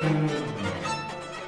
Thank you.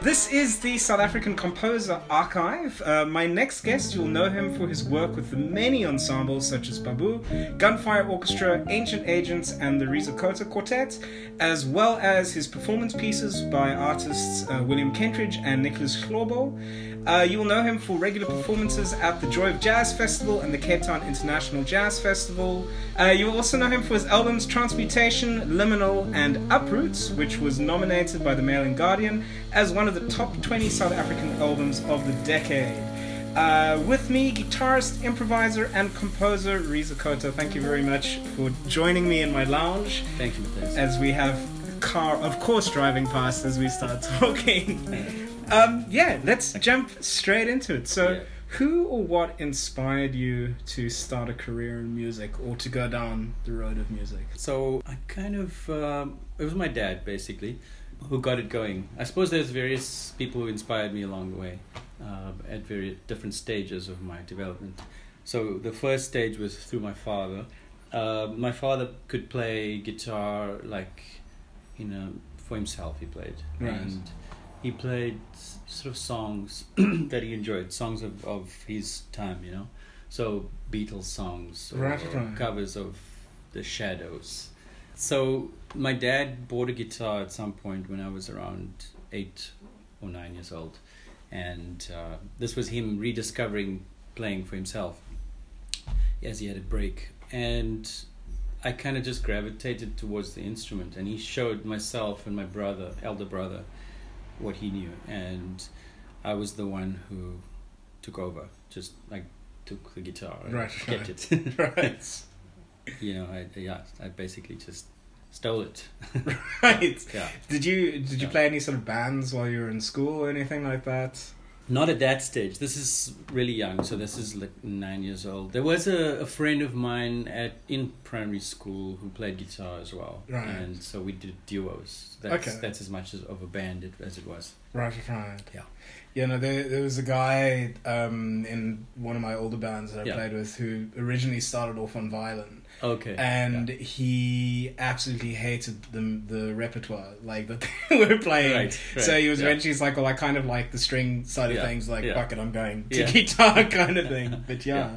This is the South African Composer Archive. Uh, my next guest, you'll know him for his work with the many ensembles such as Babu, Gunfire Orchestra, Ancient Agents, and the Reza Khota Quartet, as well as his performance pieces by artists uh, William Kentridge and Nicholas Hlobo. Uh, you will know him for regular performances at the Joy of Jazz Festival and the Cape Town International Jazz Festival. Uh, you will also know him for his albums Transmutation, Liminal, and Up Roots, which was nominated by the Mail and Guardian as one of the top 20 South African albums of the decade. Uh, with me, guitarist, improviser, and composer Reza Khota. Thank you very much for joining me in my lounge. Thank you, Matthijs. As we have car, of course, driving past as we start talking. Um, yeah, let's jump straight into it. So, Yeah. who or what inspired you to start a career in music or to go down the road of music? So I kind of um, it was my dad basically who got it going. I suppose there's various people who inspired me along the way uh, at very different stages of my development. So the first stage was through my father. Uh, my father could play guitar like you know for himself. He played Right. and he played sort of songs that he enjoyed, songs of, of his time, you know. So Beatles songs or Right, right. covers of The Shadows. So my dad bought a guitar at some point when I was around eight or nine years old, and uh, this was him rediscovering playing for himself as he had a break. And I kind of just gravitated towards the instrument, and he showed myself and my brother, elder brother, what he knew, and I was the one who took over, just like took the guitar and Right, kept right. it. right. you know, I yeah, I basically just stole it. Right. Yeah. Did you did you Yeah. play any sort of bands while you were in school or anything like that? Not at that stage. This is really young, so this is like nine years old. There was a, a friend of mine at in primary school who played guitar as well, Right. and so we did duos. That's Okay. that's as much as of a band it, as it was. Right, right. Yeah. Yeah, no, there, there was a guy um, in one of my older bands that I Yeah. played with who originally started off on violin. Okay. and he absolutely hated the the repertoire like that they were playing. Right, right, so he was yeah. eventually like, well, I kind of like the string side of Yeah, things. Like, yeah. fuck it, I'm going to Yeah. guitar kind of thing. But yeah. Yeah.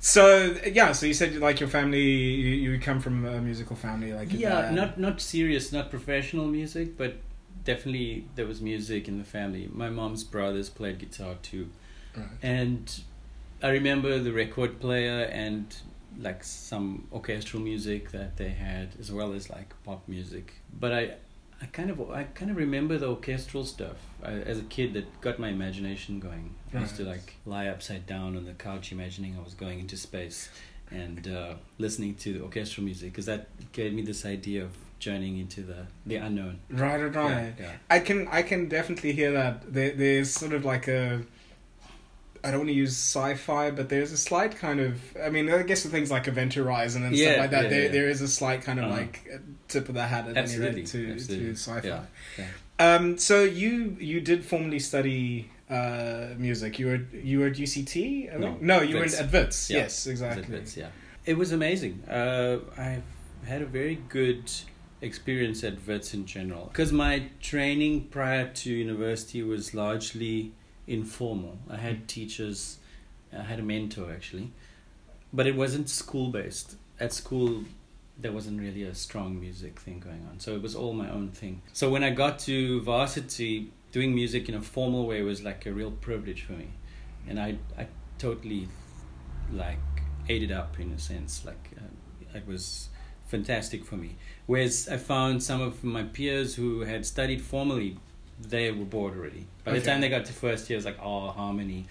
So yeah, so you said like your family, you, you come from a musical family, like yeah, not not serious, not professional music, but definitely there was music in the family. My mom's brothers played guitar too, Right. and I remember the record player and like some orchestral music that they had, as well as like pop music. But I, I kind of I kind of remember the orchestral stuff I, as a kid that got my imagination going. I used to like lie upside down on the couch, imagining I was going into space. And uh, listening to the orchestral music because that gave me this idea of journeying into the the unknown. Right, right, right. Yeah, yeah. I can I can definitely hear that. There, there's sort of like a. I don't want to use sci-fi, but there's a slight kind of. I mean, I guess the things like Event Horizon and stuff like that. yeah, there, yeah. there is a slight kind of Uh-huh. like tip of the hat at any rate to absolutely. to sci-fi. Yeah, yeah. Um, so you you did formally study uh, music. You were you were at UCT. I No, no, you Wits. were at Wits. Yeah, Yes, exactly. Zitwitz, yeah. It was amazing. Uh, I've had a very good experience at Wits in general because my training prior to university was largely informal. I had teachers, I had a mentor actually, but it wasn't school based. At school, there wasn't really a strong music thing going on, so it was all my own thing. So when I got to varsity, doing music in a formal way was like a real privilege for me, and I I totally like ate it up in a sense. Like uh, it was fantastic for me. Whereas I found some of my peers who had studied formally, they were bored already. By the time they got to first year, it was like, oh, harmony,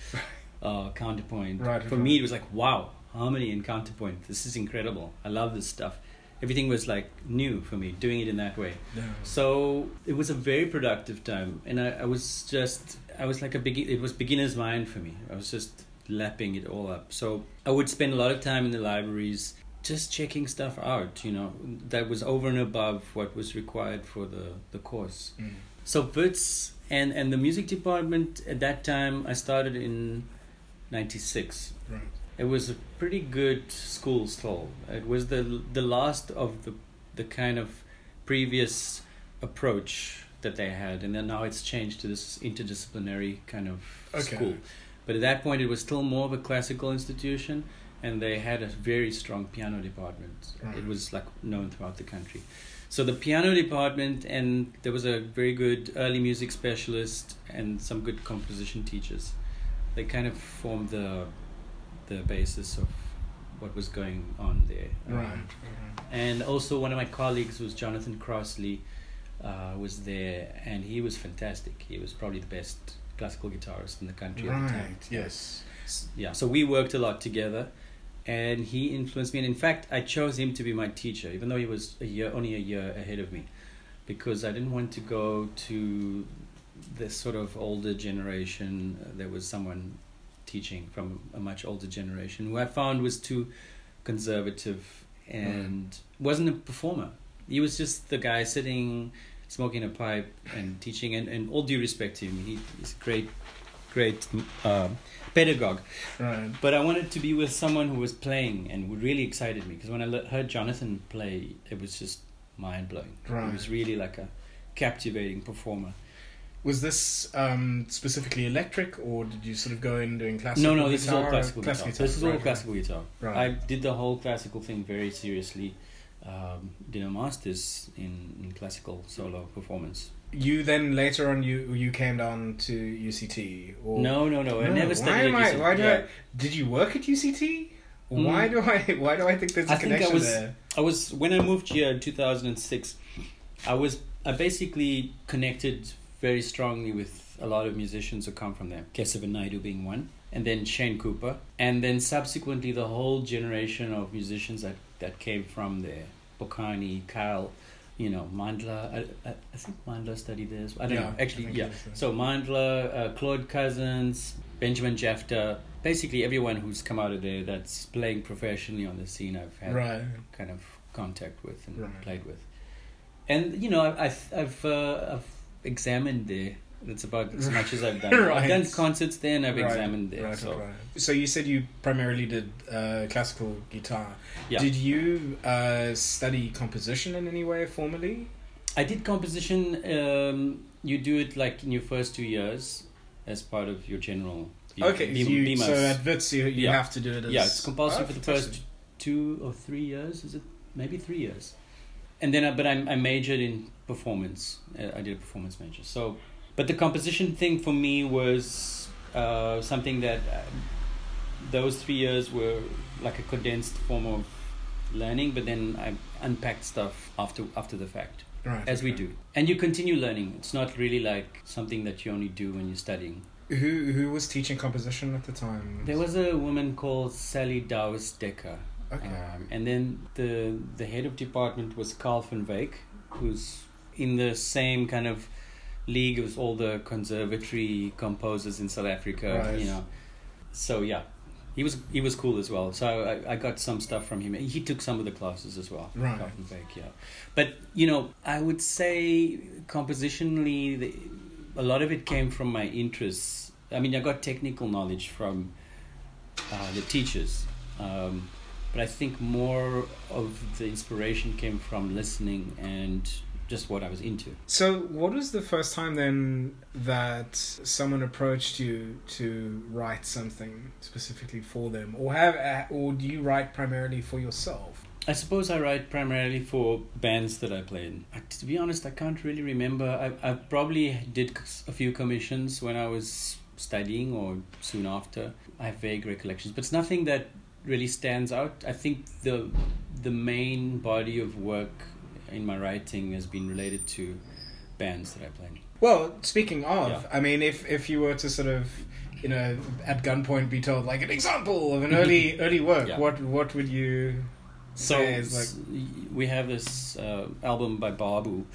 uh, counterpoint. Right, for right. me, it was like, wow, harmony and counterpoint. This is incredible. I love this stuff. Everything was like new for me, doing it in that way. Yeah. So it was a very productive time, and I, I was just I was like a begin. It was beginner's mind for me. I was just lapping it all up. So I would spend a lot of time in the libraries, just checking stuff out. You know, that was over and above what was required for the the course. Mm. So Wits and and the music department at that time, I started in '96. Right. It was a pretty good school still. It was the the last of the the kind of previous approach that they had, and then now it's changed to this interdisciplinary kind of Okay. school. But at that point, it was still more of a classical institution, and they had a very strong piano department. Right. It was like known throughout the country. So the piano department, and there was a very good early music specialist and some good composition teachers. They kind of formed the the basis of what was going on there. Right. Um, and also one of my colleagues was Jonathan Crossley, uh, was there, and he was fantastic. He was probably the best classical guitarist in the country at the time. Yes. Yeah, so we worked a lot together, and he influenced me. And in fact, I chose him to be my teacher, even though he was a year, only a year ahead of me, because I didn't want to go to this sort of older generation. Uh, There was someone teaching from a much older generation who I found was too conservative and wasn't a performer. He was just the guy sitting, smoking a pipe and teaching. And, and all due respect to him, he, he's a great, great um pedagogue. Right. But I wanted to be with someone who was playing and who really excited me because when I heard Jonathan play, it was just mind blowing. Right. He was really like a captivating performer. Was this um, specifically electric, or did you sort of go in doing classical? no, no, this is all guitar classical guitar. classical This is all right, classical guitar. Right. I did the whole classical thing very seriously. Um, did a master's in, in classical solo performance. You then later on you you came down to UCT or No, no, no. I No, never Why studied am at I? Why do Yeah. I? Did you work at UCT? Mm. Why do I? Why do I think there's a I think I connection was- there? I was when I moved here in 2006. I was I basically connected very strongly with a lot of musicians who come from there. Kesivan Naidoo being one, and then Shane Cooper, and then subsequently the whole generation of musicians that that came from there. Bokani, Kyle, you know, Mandla. I, I, think Mandla studied this. I don't Yeah, know. Actually, yeah. it was there. So Mandla, uh, Claude Cozens, Benjamin Jafta, basically everyone who's come out of there that's playing professionally on the scene, I've had Right. kind of contact with and Right. played with. And you know, I've I've I've, uh, I've examined there. That's about as much as I've done. Right. I've done concerts there and I've Right, examined there. Right, so. So you said you primarily did uh, classical guitar. Yeah. Did you uh, study composition in any way formally? I did composition. Um, you do it like in your first two years as part of your general. B- okay, so, you, BMus. so at Wits you, you Yeah. have to do it as yeah, it's compulsory Oh, for the first two or three years. Is it maybe three years? And then, I, but I, I majored in performance. Uh, I did a performance major. So, but the composition thing for me was uh, something that uh, those three years were like a condensed form of learning. But then I unpacked stuff after after the fact, Right, as we do, and you continue learning. It's not really like something that you only do when you're studying. Who who was teaching composition at the time? There was a woman called Sally Dowes Decker. okay. Um, and then the the head of department was Carl van Wyk, who's in the same kind of league as all the conservatory composers in South Africa. Right. You know, so yeah, he was he was cool as well. So I, I got some stuff from him. He took some of the classes as well. Right. Yeah. But you know, I would say compositionally, the, a lot of it came from my interests. I mean, I got technical knowledge from uh, the teachers. Um, but I think more of the inspiration came from listening and just what I was into. So, what was the first time then that someone approached you to write something specifically for them, or have, uh, or do you write primarily for yourself? I suppose I write primarily for bands that I play in. To be honest, I can't really remember. I, I probably did a few commissions when I was studying or soon after. I have vague recollections, but it's nothing that really stands out. I think the the main body of work in my writing has been related to bands that I play. Well, speaking of, Yeah. I mean, if if you were to sort of, you know, at gunpoint be told like an example of an early early work, Yeah. what what would you So like? we have this uh, album by Babu,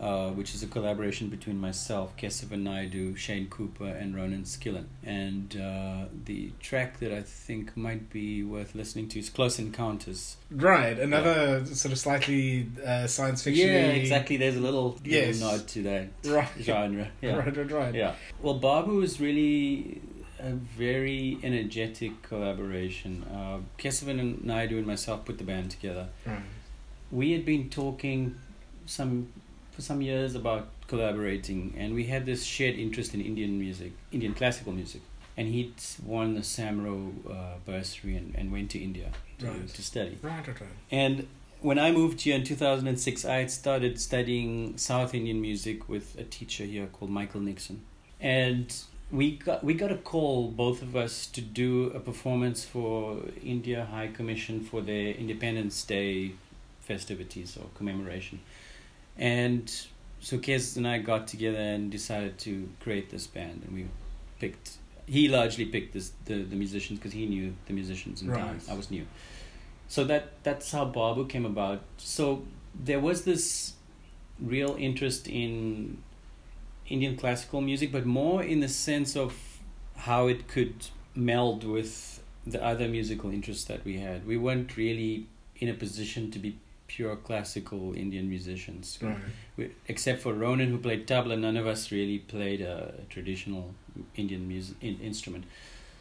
uh, which is a collaboration between myself, Kesivan Naidoo, Shane Cooper, and Ronan Skillen. And uh, the track that I think might be worth listening to is Close Encounters. Right, another sort of slightly uh, science fiction. Yeah, exactly. There's a little, Yes. little nod to that Right. genre. Yeah. Right, right, right. Yeah. Well, Babu is really a very energetic collaboration. Uh, Kesivan and Naidoo and myself put the band together. Right. we had been talking some for some years about collaborating, and we had this shared interest in Indian music, Indian classical music. And he'd won the Samro uh, bursary and, and went to India to, Right. to study. Right, right, right. And when I moved here in 2006, I had started studying South Indian music with a teacher here called Michael Nixon. And we got we got a call, both of us, to do a performance for India High Commission for their Independence Day festivities or commemoration. And so Kes and I got together and decided to create this band, and we picked. He largely picked this, the the musicians because he knew the musicians in town. Right. I was new, so that that's how Babu came about. So there was this real interest in Indian classical music, but more in the sense of how it could meld with the other musical interests that we had. We weren't really in a position to be pure classical Indian musicians. Right. We, except for Ronan, who played tabla, none of us really played a, traditional Indian music in, instrument.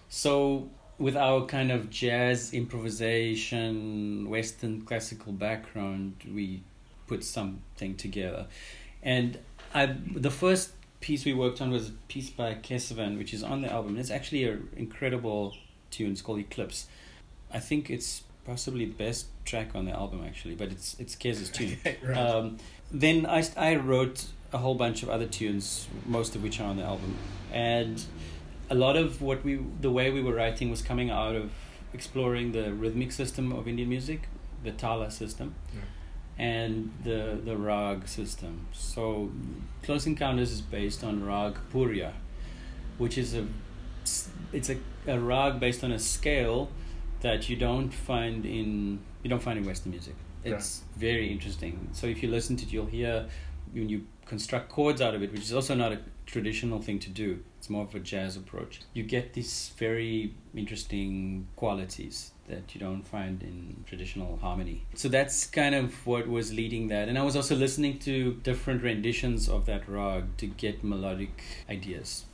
So, with our kind of jazz improvisation, Western classical background, we put something together. And I, the first piece we worked on was a piece by Kesivan, which is on the album. It's actually an incredible tune. It's called Eclipse. I think it's possibly the best track on the album, actually, but it's it's Kes's tune. right. Um, then I, I wrote a whole bunch of other tunes, most of which are on the album, and a lot of what we the way we were writing was coming out of exploring the rhythmic system of Indian music, the tala system, Yeah. and the the rag system. So, Close Encounters is based on rag puriya, which is a it's a, a rag based on a scale that you don't find in you don't find in Western music. It's very interesting. So if you listen to it, you'll hear when you construct chords out of it, which is also not a traditional thing to do. It's more of a jazz approach. You get these very interesting qualities that you don't find in traditional harmony. So that's kind of what was leading that. And I was also listening to different renditions of that rag to get melodic ideas.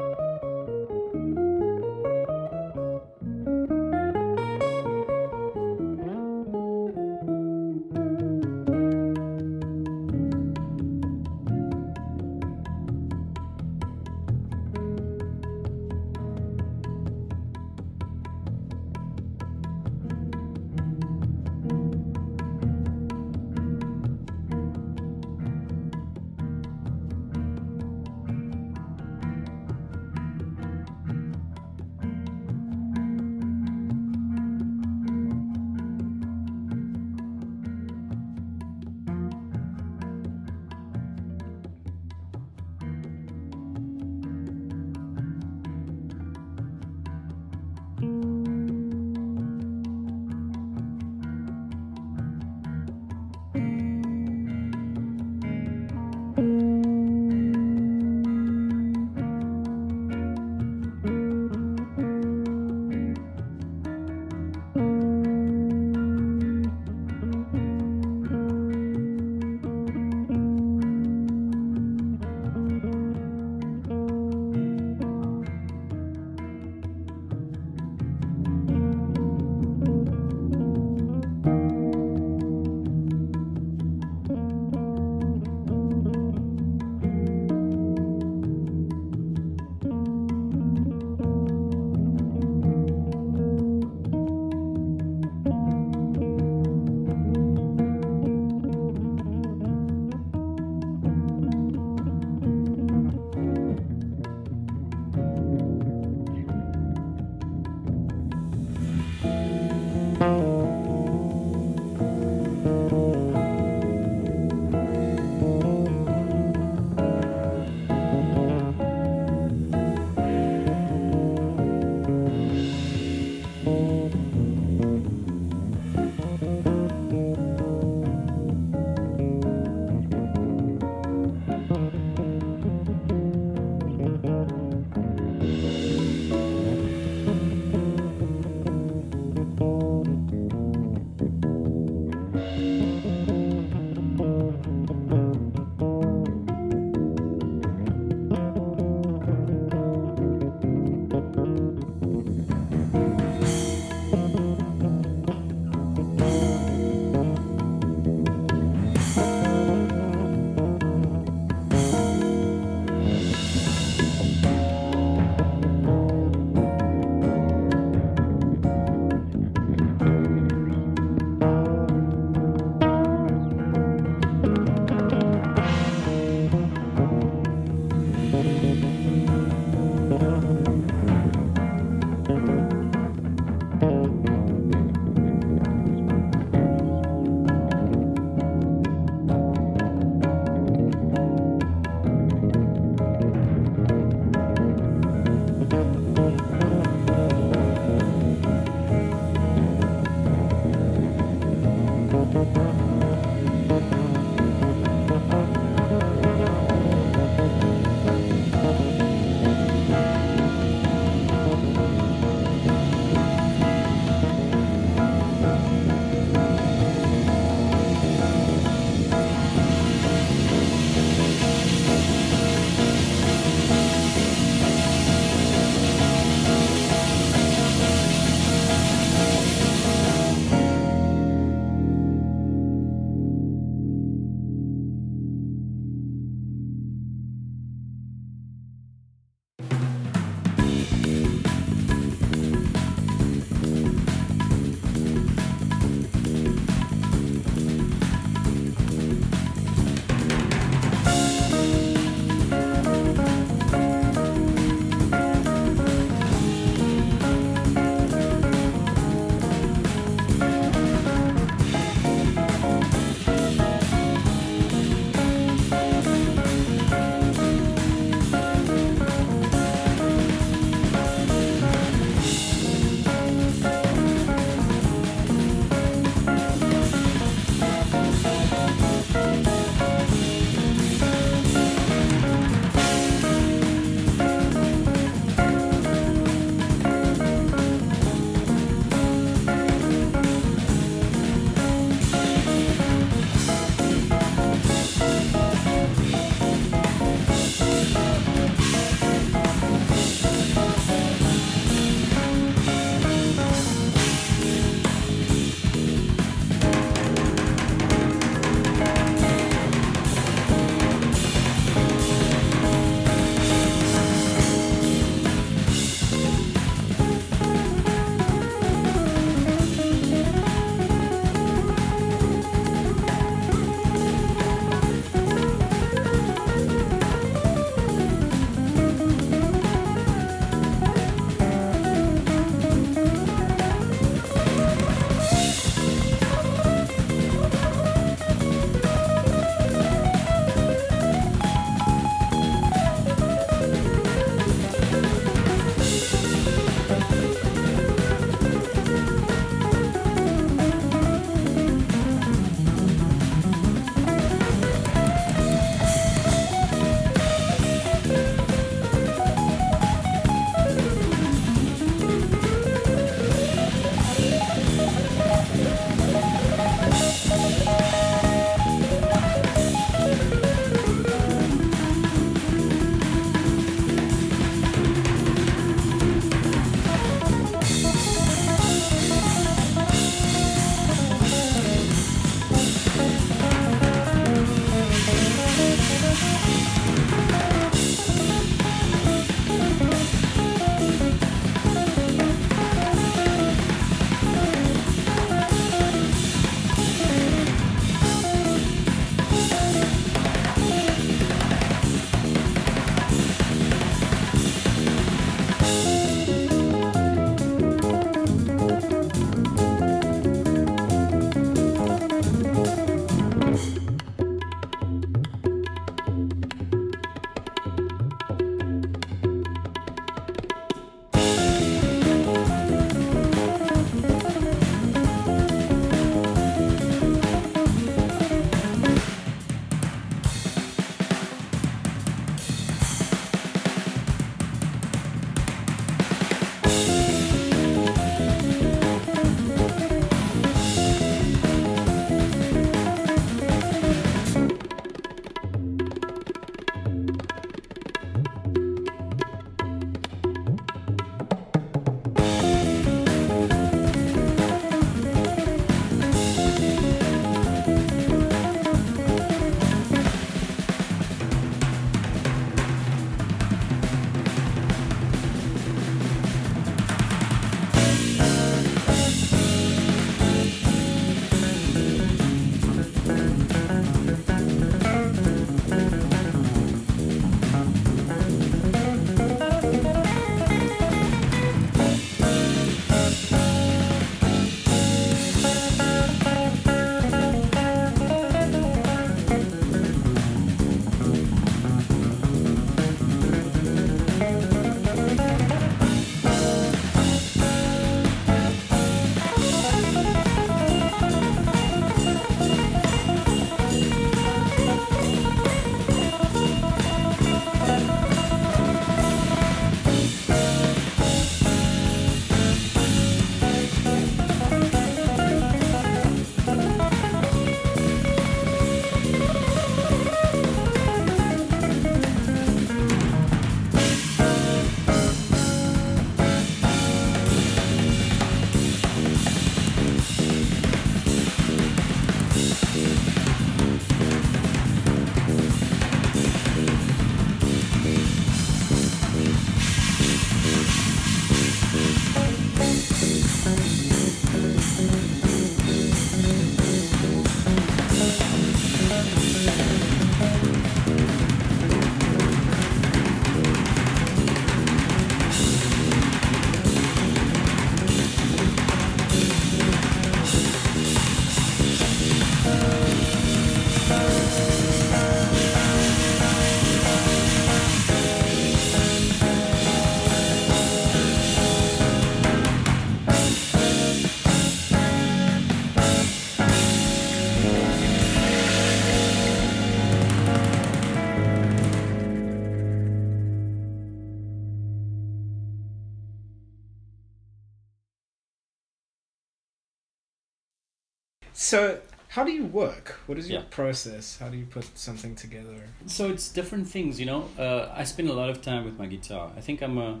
So, how do you work? What is your Yeah. process? How do you put something together? So it's different things, you know. Uh, I spend a lot of time with my guitar. I think I'm a,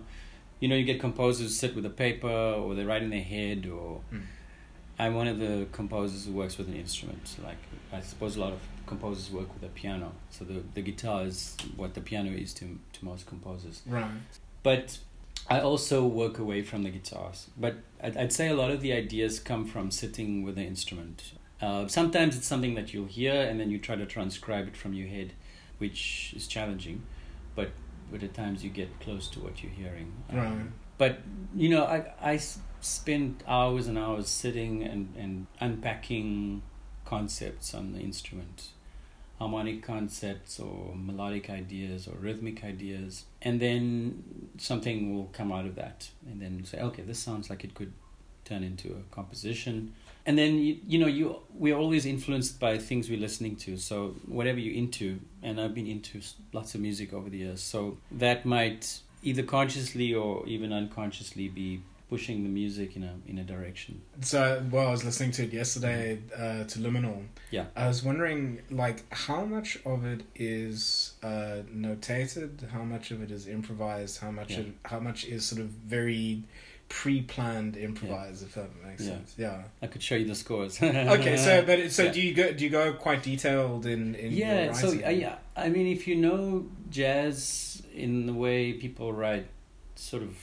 you know, you get composers who sit with a paper or they write in their head, or Mm. I'm one of the composers who works with an instrument. Like I suppose a lot of composers work with a piano. So the the guitar is what the piano is to to most composers. Right. But I also work away from the guitars. But I'd, I'd say a lot of the ideas come from sitting with the instrument. Uh, sometimes it's something that you'll hear and then you try to transcribe it from your head, which is challenging. But but at times you get close to what you're hearing. Um, Right. But you know, I I spend hours and hours sitting and and unpacking concepts on the instrument, harmonic concepts or melodic ideas or rhythmic ideas, and then something will come out of that, and then say, okay, this sounds like it could turn into a composition. And then you, you know you we're always influenced by things we're listening to. So whatever you're into, and I've been into lots of music over the years, so that might either consciously or even unconsciously be pushing the music in a in a direction. So, well, I was listening to it yesterday uh, to Liminal. Yeah. I was wondering, like, how much of it is uh, notated, how much of it is improvised, how much Yeah. how much is sort of very pre-planned improvised, if that makes Yeah. sense. Yeah. I could show you the scores. Okay, so but so Yeah. do you go do you go quite detailed in in your yeah so? I, uh, yeah, I mean if you know jazz in the way people write sort of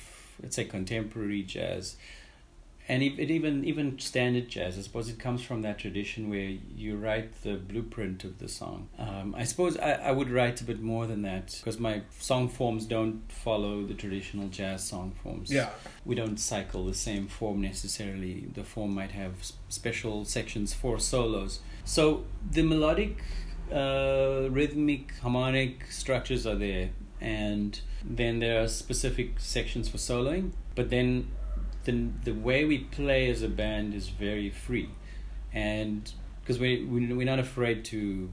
let's say contemporary jazz and it, it even even standard jazz i suppose it comes from that tradition where you write the blueprint of the song um, i suppose I, I would write a bit more than that because my song forms don't follow the traditional jazz song forms Yeah. we don't cycle the same form necessarily. The form might have special sections for solos. So the melodic, uh, rhythmic, harmonic structures are there, and then there are specific sections for soloing. But then the the way we play as a band is very free, and because we we we're not afraid to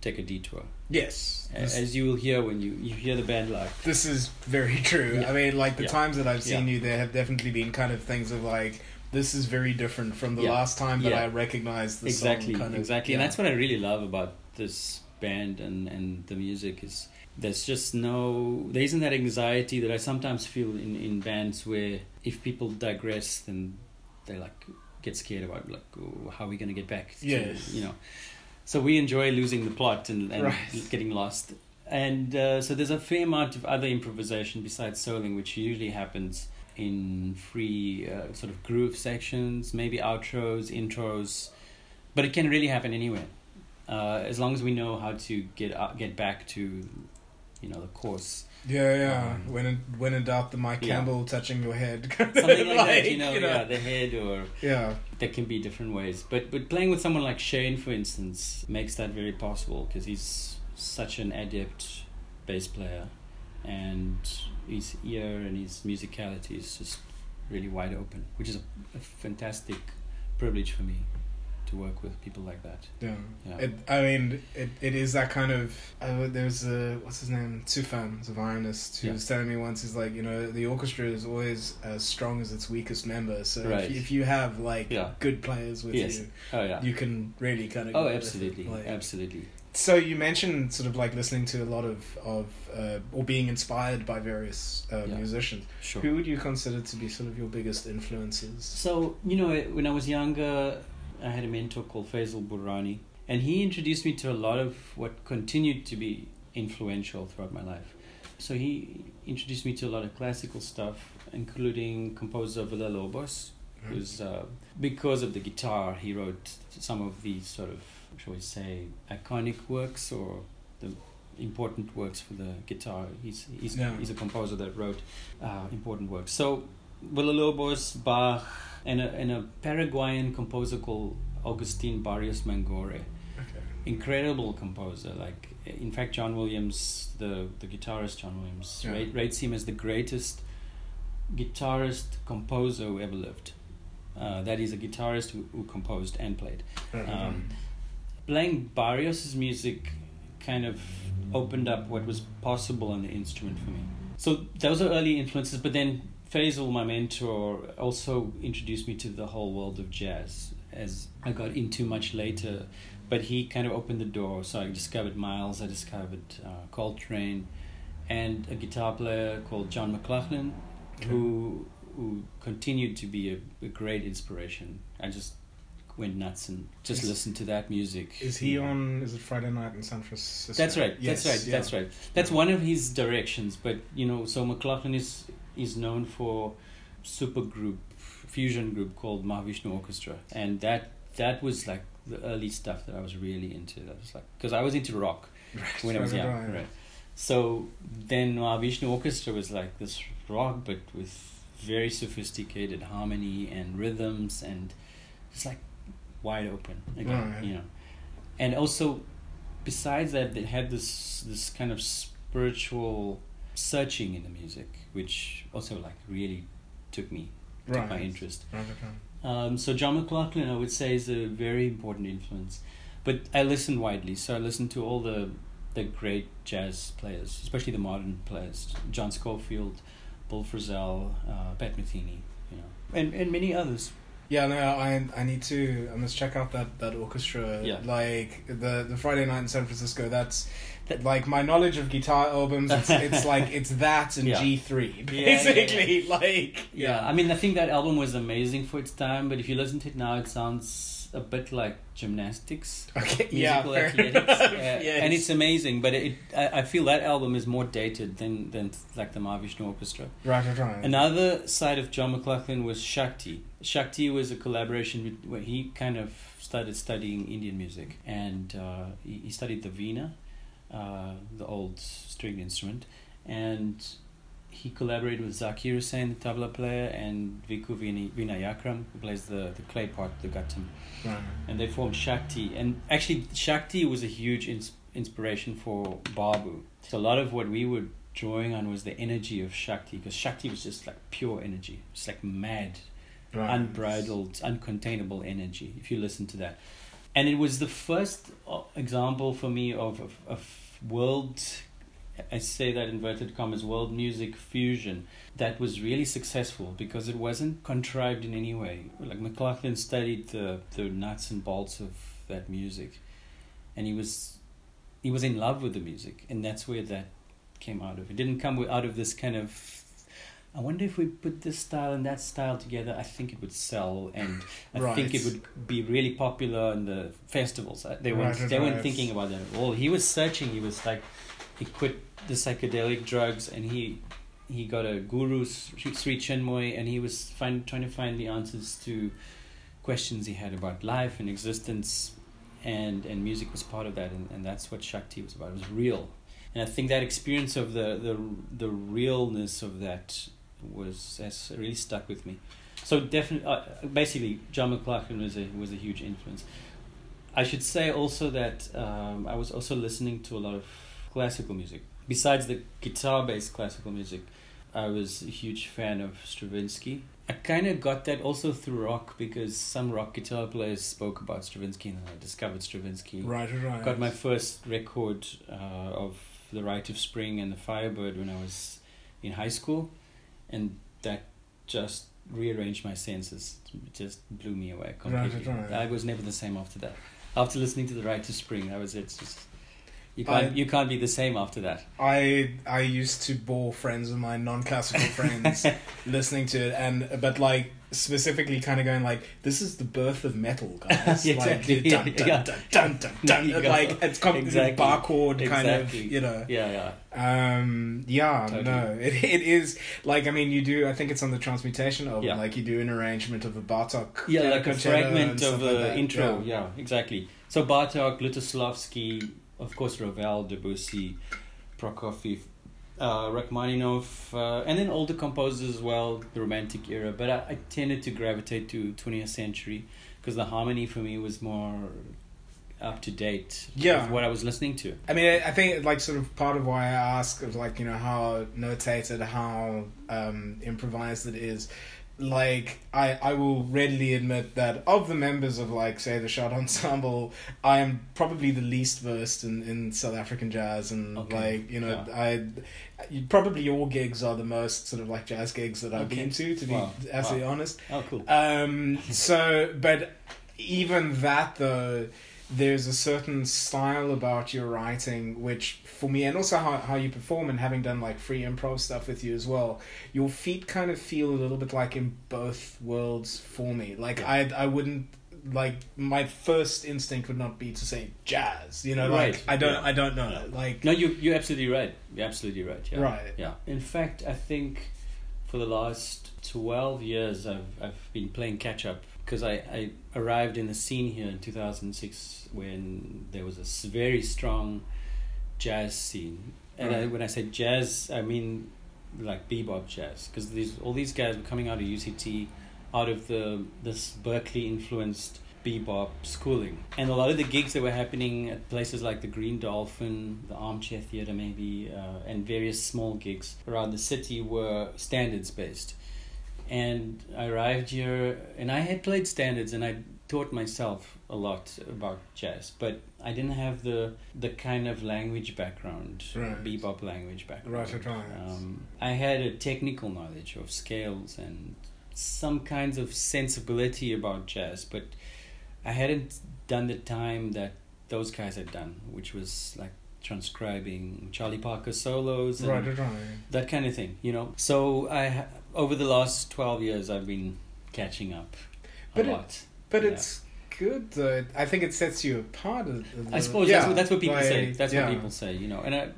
take a detour, Yes. A- This, as you will hear when you you hear the band live. this is very true. Yeah. I mean, like the Yeah. times that I've seen Yeah. you, there have definitely been kind of things of like, this is very different from the last time that. I recognized the exactly song. Kind of, exactly yeah. and that's what i really love about this band and and the music is there's just no there isn't that anxiety that i sometimes feel in in bands where if people digress then they like get scared about like oh, how are we going to get back to, Yes. you know so we enjoy losing the plot and, and Right. getting lost and uh, so there's a fair amount of other improvisation besides soloing which usually happens in free uh, sort of groove sections maybe outros intros but it can really happen anywhere uh, as long as we know how to get uh, get back to you know the course Yeah, yeah. Um, when in, when in doubt, the Mike yeah. Campbell touching your head. something like, that you know, you know. yeah the head or Yeah. there can be different ways but but playing with someone like Shane for instance makes that very possible because he's such an adept bass player and his ear and his musicality is just really wide open which is a, a fantastic privilege for me to work with people like that Yeah. yeah It, I mean, it, it is that kind of. Uh, there's a what's his name, Tufan, the violinist, who Yeah. was telling me once. He's like, you know, the orchestra is always as strong as its weakest member. So Right. if, you, if you have like Yeah. good players with Yes. you, oh yeah you can really kind of. Oh, it, absolutely, like- absolutely. So you mentioned sort of like listening to a lot of of uh, or being inspired by various uh, Yeah. musicians. Sure. Who would you consider to be sort of your biggest influences? So you know, when I was younger, I had a mentor called Faisal Burrani, and he introduced me to a lot of what continued to be influential throughout my life. So he introduced me to a lot of classical stuff, including composer Villa Lobos, who's uh, because of the guitar, he wrote some of these sort of, shall we say, iconic works or the important works for the guitar. He's he's Yeah. he's a composer that wrote uh, important works. So Villa-Lobos, Bach, and a, and a Paraguayan composer called Augustin Barrios Mangore. Okay. Incredible composer. Like, in fact, John Williams, the, the guitarist John Williams, Yeah. rate, rates him as the greatest guitarist composer who ever lived. Uh, that is a guitarist who, who composed and played. Um, playing Barrios's music kind of opened up what was possible on the instrument for me. So those are early influences, but then Faisal, my mentor, also introduced me to the whole world of jazz. as I got into much later. But he kind of opened the door. So I discovered Miles, I discovered uh, Coltrane, and a guitar player called John McLaughlin, who who continued to be a, a great inspiration. I just went nuts and just Is- listened to that music. Is he on? Is it Friday night in San Francisco? That's right. Yes, that's right. yeah. That's right. That's one of his directions. But you know, so McLaughlin is is known for super group fusion group called Mahavishnu Orchestra, and that that was like the early stuff that I was really into. That was like because I was into rock Right, when I was young, right. right? So then Mahavishnu Orchestra was like this rock, but with very sophisticated harmony and rhythms, and it's like wide open again, Right. you know. And also, besides that, they had this this kind of spiritual searching in the music, which also like really took me took my interest. Right, okay. Um, so John McLaughlin, I would say, is a very important influence. But I listen widely, so I listen to all the the great jazz players, especially the modern players, John Scofield, Bill Frisell, uh, Pat Metheny, you know, and and many others. Yeah, no, I I need to. I must check out that that orchestra. Yeah. Like the the Friday night in San Francisco. That's That- like my knowledge of guitar albums. It's, it's like it's that and Yeah. G three Yeah, yeah, yeah. basically. Like Yeah, I mean, I think that album was amazing for its time, but if you listen to it now, it sounds a bit like gymnastics. Okay. Yeah. musical fair athletics. Yeah, Yes. And it's amazing, but it, I, I feel that album is more dated than, than like the Mahavishnu Orchestra. right, right, right. Another side of John McLaughlin was Shakti. Shakti was a collaboration with, where he kind of started studying Indian music, and uh, he, he studied the veena, uh, the old string instrument, and he collaborated with Zakir Hussain, the tabla player, and Vikku Vinayakram, who plays the, the clay part, the ghatam Right. and they formed Shakti. And actually, Shakti was a huge ins- inspiration for Babu. So a lot of what we were drawing on was the energy of Shakti, because Shakti was just like pure energy, it's like mad, Right. unbridled, uncontainable energy. If you listen to that, and it was the first uh, example for me of of, of world. I say that inverted commas world music fusion that was really successful because it wasn't contrived in any way. Like McLaughlin studied the the nuts and bolts of that music, and he was he was in love with the music, and that's where that came out of. It didn't come out of this kind of. I wonder if we put this style and that style together, I think it would sell, and I think it would be really popular in the festivals. Uh, They weren't Right, right, they weren't right. thinking about that at all. He was searching. He was like, he quit the psychedelic drugs and he he got a guru Sri Sri Chinmoy and he was find, trying to find the answers to questions he had about life and existence and and music was part of that and, and that's what Shakti was about. It was real. And I think that experience of the the the realness of that was has really stuck with me. So definitely, uh, basically, John McLaughlin was a was a huge influence. I should say also that um, I was also listening to a lot of classical music. Besides the guitar-based classical music, I was a huge fan of Stravinsky. I kind of got that also through rock because some rock guitar players spoke about Stravinsky, and I discovered Stravinsky. Right, right. Got my first record uh, of The Rite of Spring and The Firebird when I was in high school, and that just rearranged my senses. It just blew me away completely. right. I was never the same after that. After listening to The Rite of Spring, that was it. It's just you can't I- you can't be the same after that. I I used to bore friends of mine, non-classical friends, listening to it, and but like specifically kind of going like, "This is the birth of metal, guys!" Like, dun, dun, Yeah. dun, dun, dun, dun, There like it's completely Exactly. bar chord kind of, you know. Yeah, yeah. Um, yeah, Totally. no, it it is like I mean, you do. I think it's on the transmutation album. Yeah. Like you do an arrangement of a Bartok, Yeah, like a fragment of like the that. intro. Yeah. Yeah. exactly. So Bartok, Lutoslawski, of course, Ravel, Debussy, Prokofiev, uh, Rachmaninoff, uh, and then older composers as well, the Romantic era. But I, I tended to gravitate to 20th century because the harmony for me was more up to date Yeah. with what I was listening to. I mean, I I think like sort of part of why I ask of like you know how notated, how um, improvised it is. Like I, I will readily admit that of the members of like say the Shot Ensemble, I am probably the least versed in, in South African jazz, and Okay. like you know Yeah. I, you, probably your gigs are the most sort of like jazz gigs that I've Okay. been to, to be Wow. absolutely Wow. honest. Oh, cool. Um, so, but even that though there's a certain style about your writing which for me and also how, how you perform and having done like free improv stuff with you as well your feet kind of feel a little bit like in both worlds for me like i i wouldn't like my first instinct would not be to say jazz you know like Right, i don't yeah. i don't know like No, you you're absolutely right. You're absolutely right. Yeah. Right. Yeah. In fact, I think for the last twelve years, I've I've been playing catch up because I, I arrived in the scene here in two thousand six when there was a very strong jazz scene, and I, when I say jazz, I mean like bebop jazz because these all these guys were coming out of UCT, out of the this Berklee influenced bebop schooling. And a lot of the gigs that were happening at places like the Green Dolphin, the Armchair Theatre, maybe, uh, and various small gigs around the city were standards based. And I arrived here, and I had played standards, and I taught myself a lot about jazz, but I didn't have the the kind of language background, Right. bebop language background. Right, right. Um, I had a technical knowledge of scales and some kinds of sensibility about jazz, but I hadn't done the time that those guys had done, which was like transcribing Charlie Parker solos and right right that kind of thing, you know. So I over the last twelve years, I've been catching up a But it- lot. But Yeah. it's good though. I think it sets you apart. A, a I suppose yeah, that's what that's what people like, say. That's yeah. what people say, you know. And I,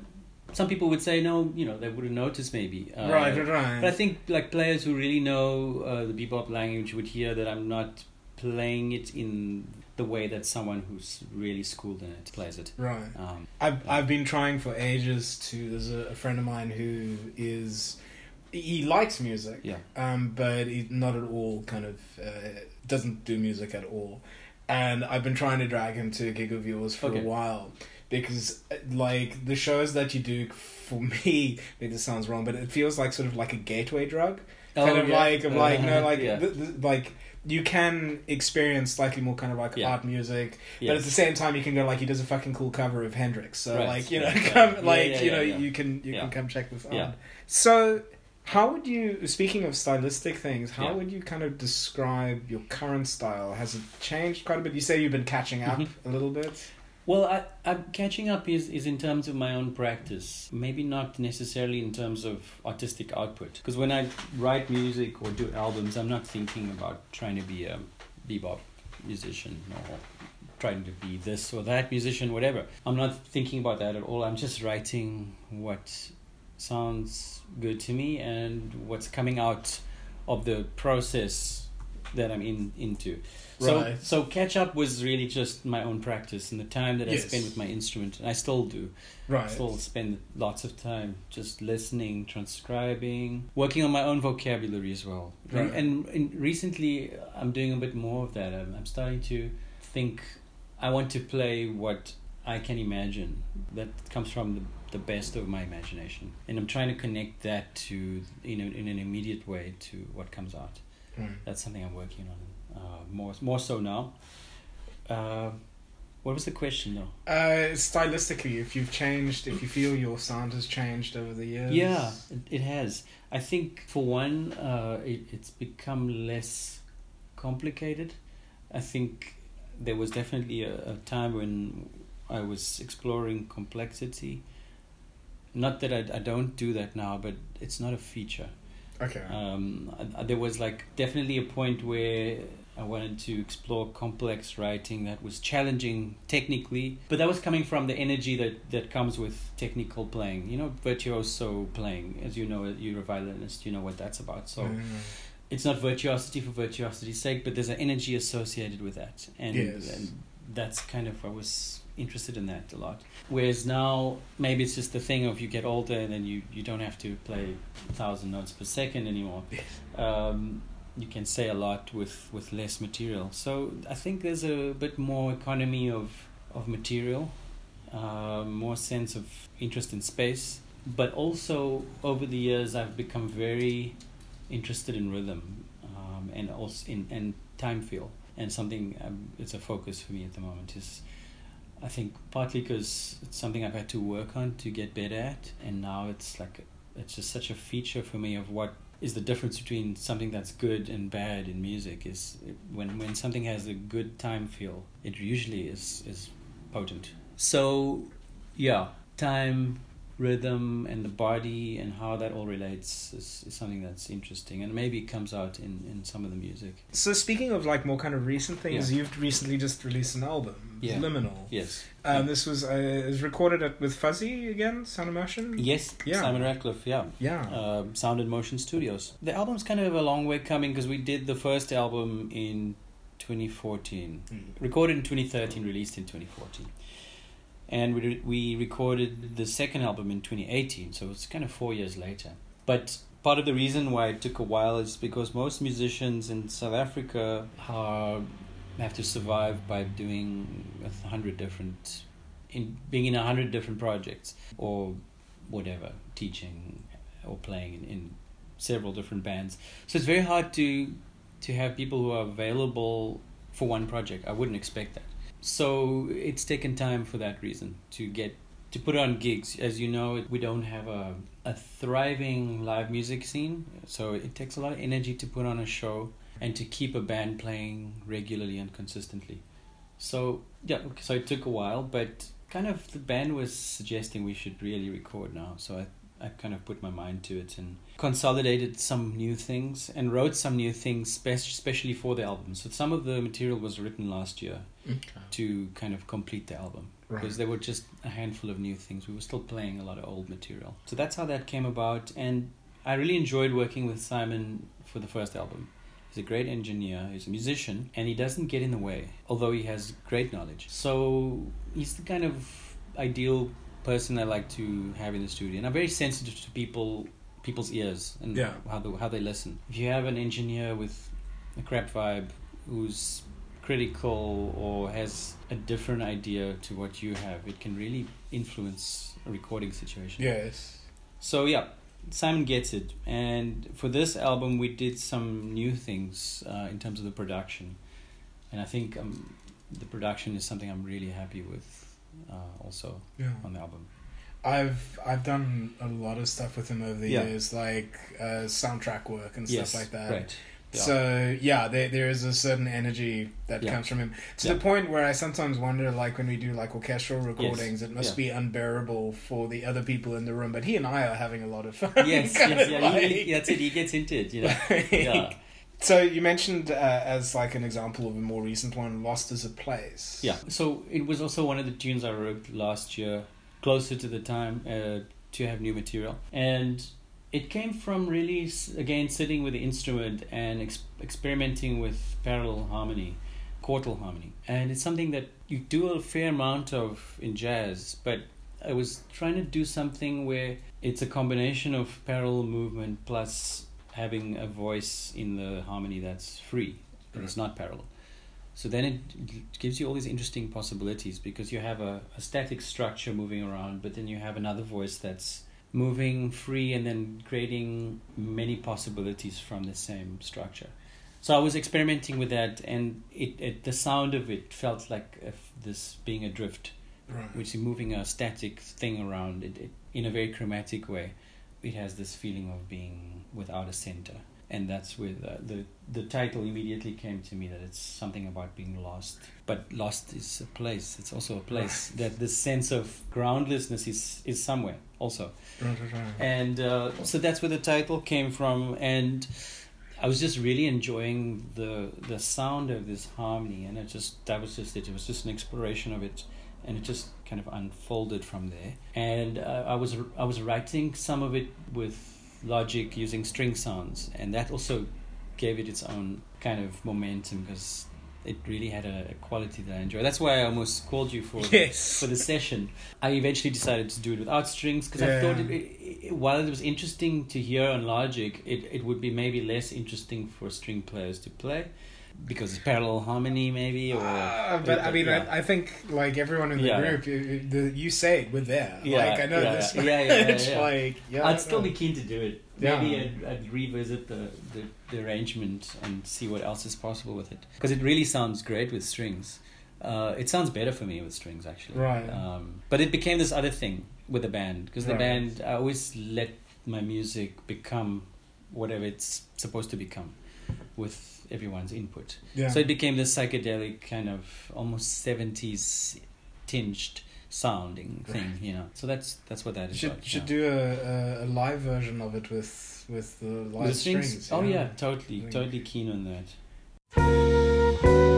some people would say no, you know, they wouldn't notice maybe. Uh, right, right, right. But I think like players who really know uh, the bebop language would hear that I'm not playing it in the way that someone who's really schooled in it plays it. right. Um, I've I've been trying for ages to. There's a, a friend of mine who is. He likes music, yeah, um, but he's not at all kind of uh, doesn't do music at all. And I've been trying to drag him to gig of yours for Okay. a while because, uh, like, the shows that you do for me, maybe this sounds wrong, but it feels like sort of like a gateway drug. kind Oh, of yeah. like of like no Uh-huh, like yeah. th- th- like you can experience slightly more kind of like Yeah. art music but at the same time you can go like he does a fucking cool cover of Hendrix so Right. like you know come like you know you can you can come check this out so how would you speaking of stylistic things how Yeah. would you kind of describe your current style has it changed quite a bit you say you've been catching up Mhm. a little bit Well, I, I'm catching up is, is in terms of my own practice. Maybe not necessarily in terms of artistic output. Because when I write music or do albums, I'm not thinking about trying to be a bebop musician or trying to be this or that musician, whatever. I'm not thinking about that at all. I'm just writing what sounds good to me and what's coming out of the process that I'm in into. So Right. so so catch up was really just my own practice and the time that I Yes. spend with my instrument, and I still do. right Still spend lots of time just listening, transcribing, working on my own vocabulary as well. Right. And, and, and recently, I'm doing a bit more of that. I'm, I'm starting to think. I want to play what I can imagine. That comes from the, the best of my imagination, and I'm trying to connect that to you know in an immediate way to what comes out Right. that's something I'm working on uh, more more so now. Uh, what was the question though? uh stylistically if you've changed if you feel your sound has changed over the years Yeah, it, it has. I think for one, uh, it, it's become less complicated. I think there was definitely a, a time when I was exploring complexity. Not that I, I don't do that now, but it's not a feature. okay Um, I- there was like definitely a point where I wanted to explore complex writing that was challenging technically, but that was coming from the energy that, that comes with technical playing. You know, virtuoso playing. As you know, you're a violinist. You know what that's about. So Mm. it's not virtuosity for virtuosity's sake, but there's an energy associated with that, and, Yes. and that's kind of I was interested in that a lot. Whereas now maybe it's just the thing of you get older and then you you don't have to play a thousand notes per second anymore. Um, you can say a lot with with less material. So I think there's a bit more economy of of material, uh, more sense of interest in space. But also over the years, I've become very interested in rhythm um, and also in and time feel and something um, it's a focus for me at the moment is I think partly because it's something I've had to work on to get better at and now it's like it's just such a feature for me of what is the difference between something that's good and bad in music is when when something has a good time feel it usually is is potent. So yeah time rhythm and the body and how that all relates is, is something that's interesting and maybe it comes out in, in some of the music So speaking of like more kind of recent things, Yeah. you've recently just released an album, Yeah. Liminal. yes Um, this was uh, was recorded at, with Fuzzy again, Sound of Motion. yes Yeah. simon ratcliffe yeah Yeah. um, Sound and Motion Studios. The album's kind of a long way coming because we did the first album in 2014, Mm. recorded in 2013, released in 2014, and we re- we recorded the second album in 2018. So it's kind of four years later. But part of the reason why it took a while is because most musicians in South Africa are, have to survive by doing a hundred different, in being in a hundred different projects or whatever, teaching or playing in, in several different bands. So it's very hard to to have people who are available for one project. I wouldn't expect that. So it's taken time for that reason to get to put on gigs. As you know, we don't have a a thriving live music scene, so it takes a lot of energy to put on a show and to keep a band playing regularly and consistently. So yeah, so it took a while, but kind of the band was suggesting we should really record now. So I I kind of put my mind to it and consolidated some new things and wrote some new things, spec- especially for the album. So some of the material was written last year to kind of complete the album Right. because there were just a handful of new things. We were still playing a lot of old material. So that's how that came about. And I really enjoyed working with Simon for the first album. He's a great engineer, he's a musician, and he doesn't get in the way, although he has great knowledge. So he's the kind of ideal person I like to have in the studio. And I'm very sensitive to people people's ears and Yeah. how the, how they listen. If you have an engineer with a crap vibe who's critical or has a different idea to what you have, it can really influence a recording situation. Yes. So yeah, Simon gets it, and for this album we did some new things uh, in terms of the production, and I think um, the production is something I'm really happy with. Uh, also Yeah. on the album. I've I've done a lot of stuff with him over the Yeah. years, like uh, soundtrack work and yes, stuff like that. Right. Yeah. So yeah, there there is a certain energy that Yeah. comes from him to the point where I sometimes wonder, like when we do like orchestral recordings, it must be unbearable for the other people in the room. But he and I are having a lot of fun. yes, yes, yeah, like- he, that's it. He gets into it, you know. like- Yeah, So you mentioned uh, as like an example of a more recent one, "Lost Is a Place." yeah. So it was also one of the tunes I wrote last year, closer to the time uh, to have new material, and it came from really again sitting with the instrument and ex- experimenting with parallel harmony, quartal harmony, and it's something that you do a fair amount of in jazz, but I was trying to do something where it's a combination of parallel movement plus having a voice in the harmony that's free, that is not parallel. So then it gives you all these interesting possibilities because you have a, a static structure moving around, but then you have another voice that's moving free and then creating many possibilities from the same structure. So I was experimenting with that, and it, it the sound of it felt like if this being adrift, Right. which is moving a static thing around it, it in a very chromatic way. It has this feeling of being without a center, and that's where the, the the title immediately came to me that it's something about being lost. But lost is a place. It's also a place that this sense of groundlessness is is somewhere also. And uh, so that's where the title came from. And i was just really enjoying the the sound of this harmony. And it just that was just it. It was just an exploration of it and it just kind of unfolded from there and uh, i was i was writing some of it with logic using string sounds and that also gave it its own kind of momentum because it really had a, quality that I enjoy. That's why I almost called you for Yes. for the session. I eventually decided to do it without strings because I thought it, it, it, while it was interesting to hear on Logic, it, it would be maybe less interesting for string players to play because it's parallel harmony maybe or Ah, but I mean, yeah. I, I think like everyone in the Yeah. group, you, the, you say it, we're there. Yeah, like I know yeah, this. yeah, yeah, yeah, yeah. Like, yeah, I'd still be keen to do it. Maybe. I'd, I'd revisit the, the, the arrangement and see what else is possible with it. Because it really sounds great with strings. Uh, it sounds better for me with strings, actually. Right. Um, but it became this other thing with the band. Because the Right. band, I always let my music become whatever it's supposed to become with everyone's input. Yeah. So it became this psychedelic kind of almost seventies tinged sounding thing, you know. So that's that's what that is. should about, should yeah. do a, a, a live version of it with with the live The strings? strings. Oh yeah, totally, totally keen on that.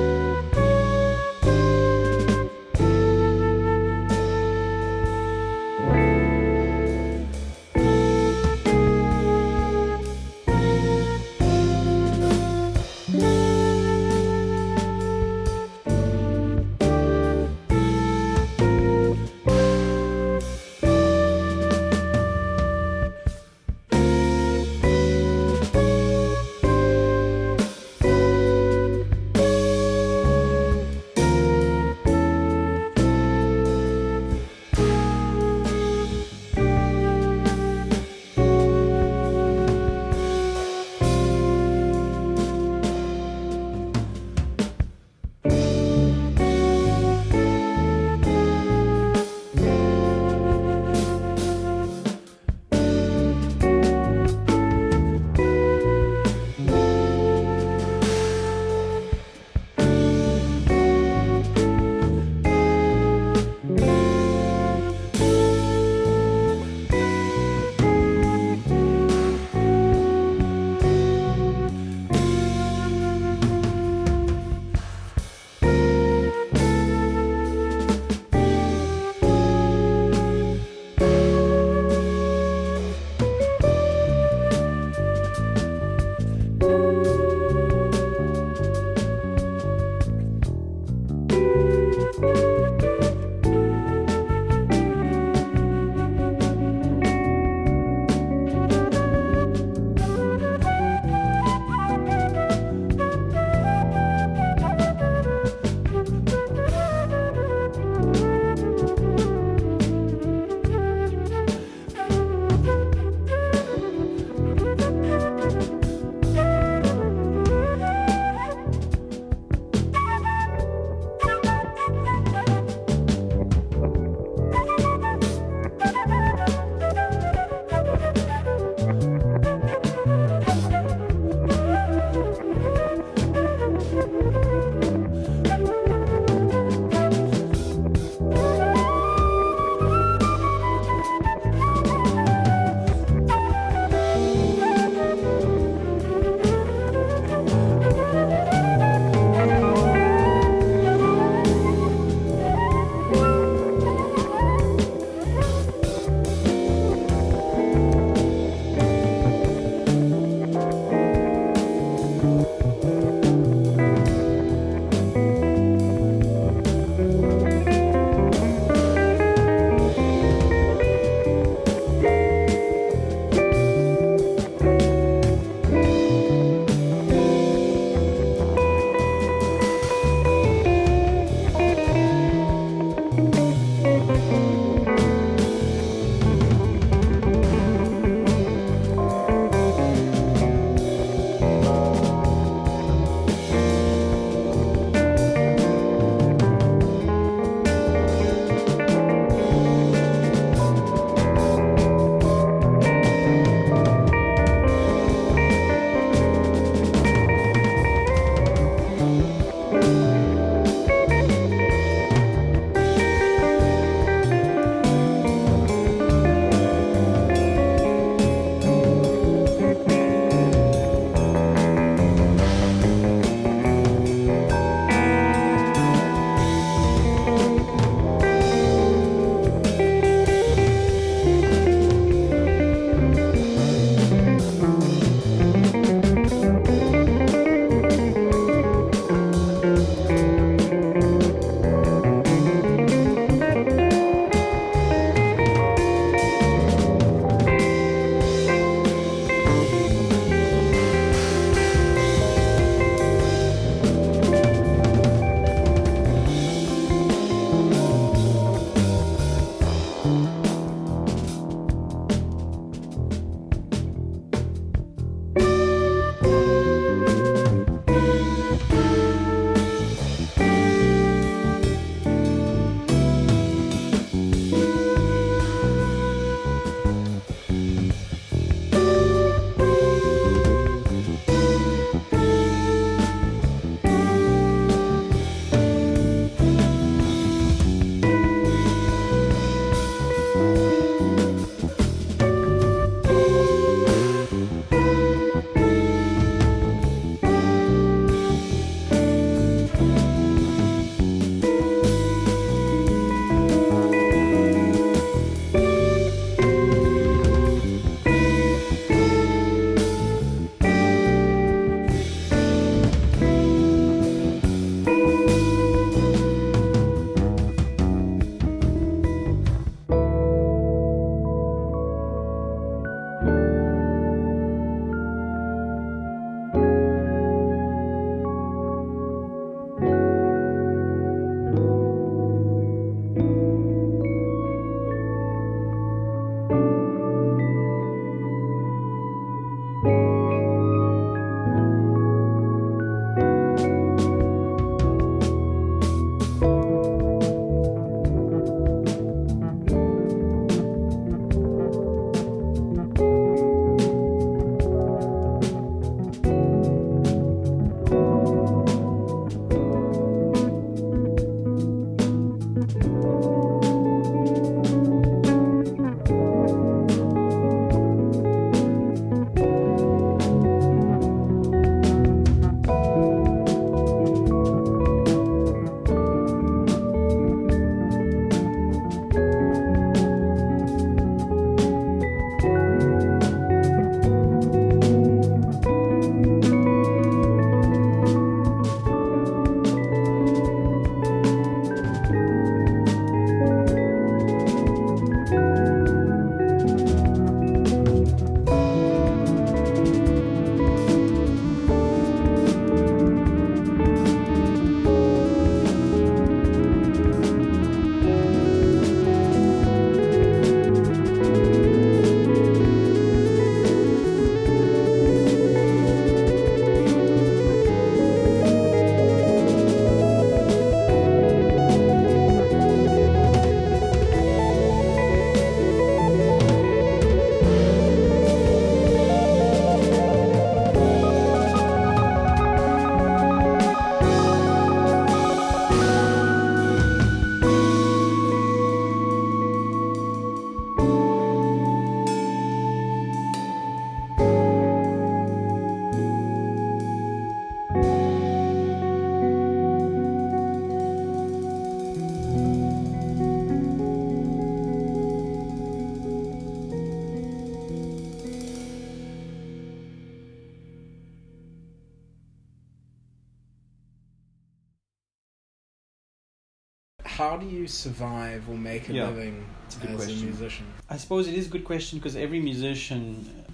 How do you survive or make a Yeah, living a good as a musician? I suppose it is a good question because every musician,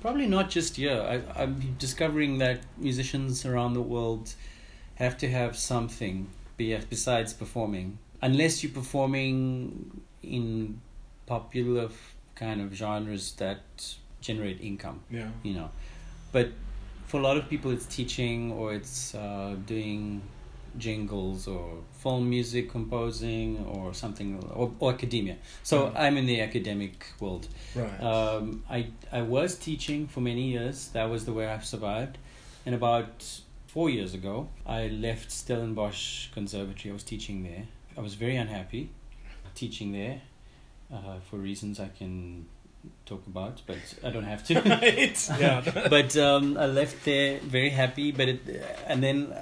probably not just here, I, I'm discovering that musicians around the world have to have something besides performing. Unless you're performing in popular kind of genres that generate income, Yeah. you know. But for a lot of people, it's teaching or it's uh, doing jingles or film music composing or something or, or academia. So Mm. I'm in the academic world. Right. Um, I I was teaching for many years. That was the way I've survived. And about four years ago, I left Stellenbosch Conservatory. I was teaching there. I was very unhappy teaching there uh, for reasons I can talk about, but I don't have to. right. Yeah. but um, I left there very happy. But it, and then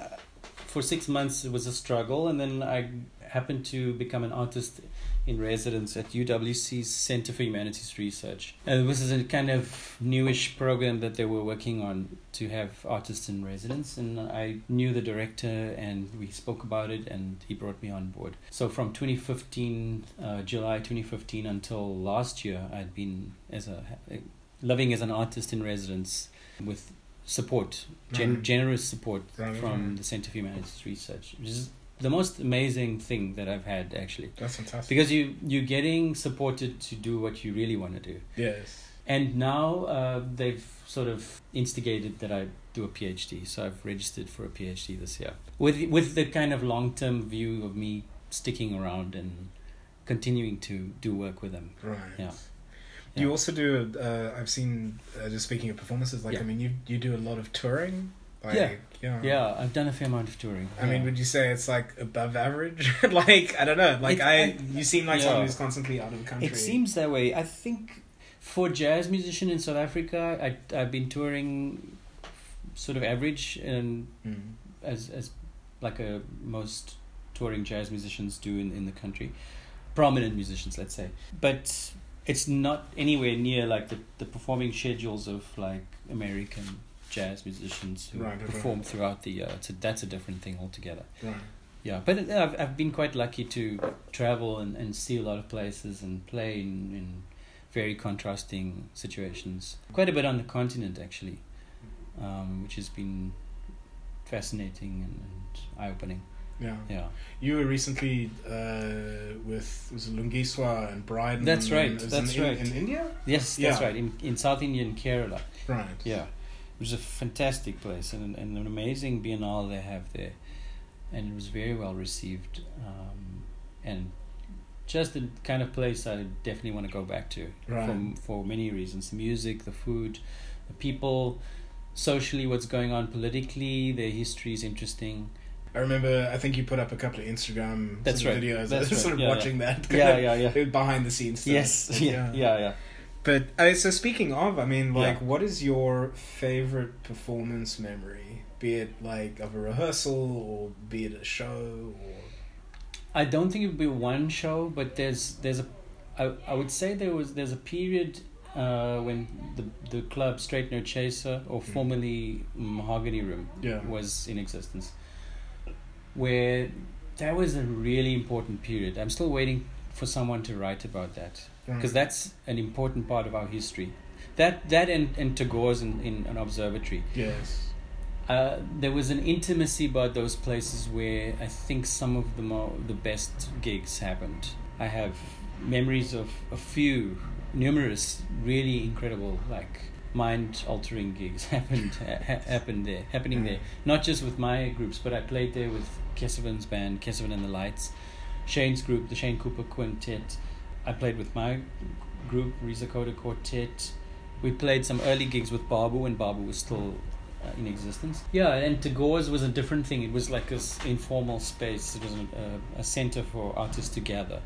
for six months it was a struggle, and then I happened to become an artist in residence at UWC's Center for Humanities Research. And this is a kind of newish program that they were working on to have artists in residence. And I knew the director, and we spoke about it, and he brought me on board. So from 2015, uh, July 2015 until last year, I'd been as a living as an artist in residence with support, gen- Right. generous support Right, from the Center for Humanities Research, which is the most amazing thing that I've had actually, That's fantastic. because you you're getting supported to do what you really want to do, yes. and now uh, they've sort of instigated that I do a PhD, so I've registered for a PhD this year with with the kind of long term view of me sticking around and continuing to do work with them. Right. Yeah. You also do. Uh, I've seen. Uh, just speaking of performances, like Yeah. I mean, you you do a lot of touring. Like, Yeah. yeah. Yeah, I've done a fair amount of touring. I mean, would you say it's like above average? like I don't know. Like I, I- you seem like someone who's constantly out of the country. It seems that way. I think for jazz musician in South Africa, I I've been touring sort of average and Mm. as as like a most touring jazz musicians do in, in the country. Prominent musicians, let's say. But it's not anywhere near like the, the performing schedules of like American jazz musicians who Right, right, perform throughout the year. It's a, that's a different thing altogether. Right. Yeah, but uh, I've I've been quite lucky to travel and, and see a lot of places and play in, in very contrasting situations. Quite a bit on the continent actually, um, which has been fascinating and, and eye opening. Yeah. Yeah, You were recently uh, with was it Lungiswa and Brydon. That's right, and that's in, right. In, in India. yes, that's Yeah. right. In in South India and Kerala. Right. Yeah, it was a fantastic place and and an amazing biennale they have there, and it was very well received, um, and just the kind of place I definitely want to go back to Right. for for many reasons: the music, the food, the people, socially, what's going on politically, their history is interesting. I remember. I think you put up a couple of Instagram That's sort of right. videos. That's sort right. of Yeah, watching that. Yeah, yeah, yeah. Behind the scenes stuff. Yes, yeah, yeah, yeah. But uh, so speaking of, I mean, like, Yeah. what is your favorite performance memory? Be it like of a rehearsal or be it a show or I don't think it would be one show, but there's there's a, I, I would say there was there's a period uh, when the the club Straight No Chaser or Mm. formerly Mahogany Room yeah. was in existence, where that was a really important period. I'm still waiting for someone to write about that because Right. that's an important part of our history. That that and and Tagore's in, in an observatory. yes. Uh, there was an intimacy about those places where I think some of the more the best gigs happened. I have memories of a few, numerous, really incredible, like mind altering gigs happened ha- happened there, happening there. Not just with my groups, but I played there with Kesivan's band, Kesavan and the Lights, Shane's group, the Shane Cooper Quintet. I played with my group, Reza Khota Quartet. We played some early gigs with Babu when Babu was still uh, in existence. Yeah, and Tagore's was a different thing. It was like this informal space. It was a, a, a center for artists to gather,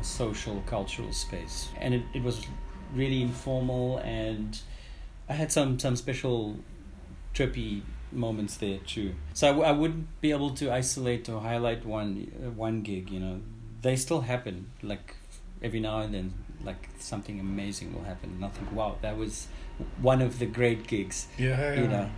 a social, cultural space. And it, it was really informal, and I had some, some special trippy moments there too. So I, w- I wouldn't be able to isolate or highlight one uh, one gig. You know, they still happen. Like every now and then, like something amazing will happen. And I think, wow, that was one of the great gigs Yeah. you yeah. know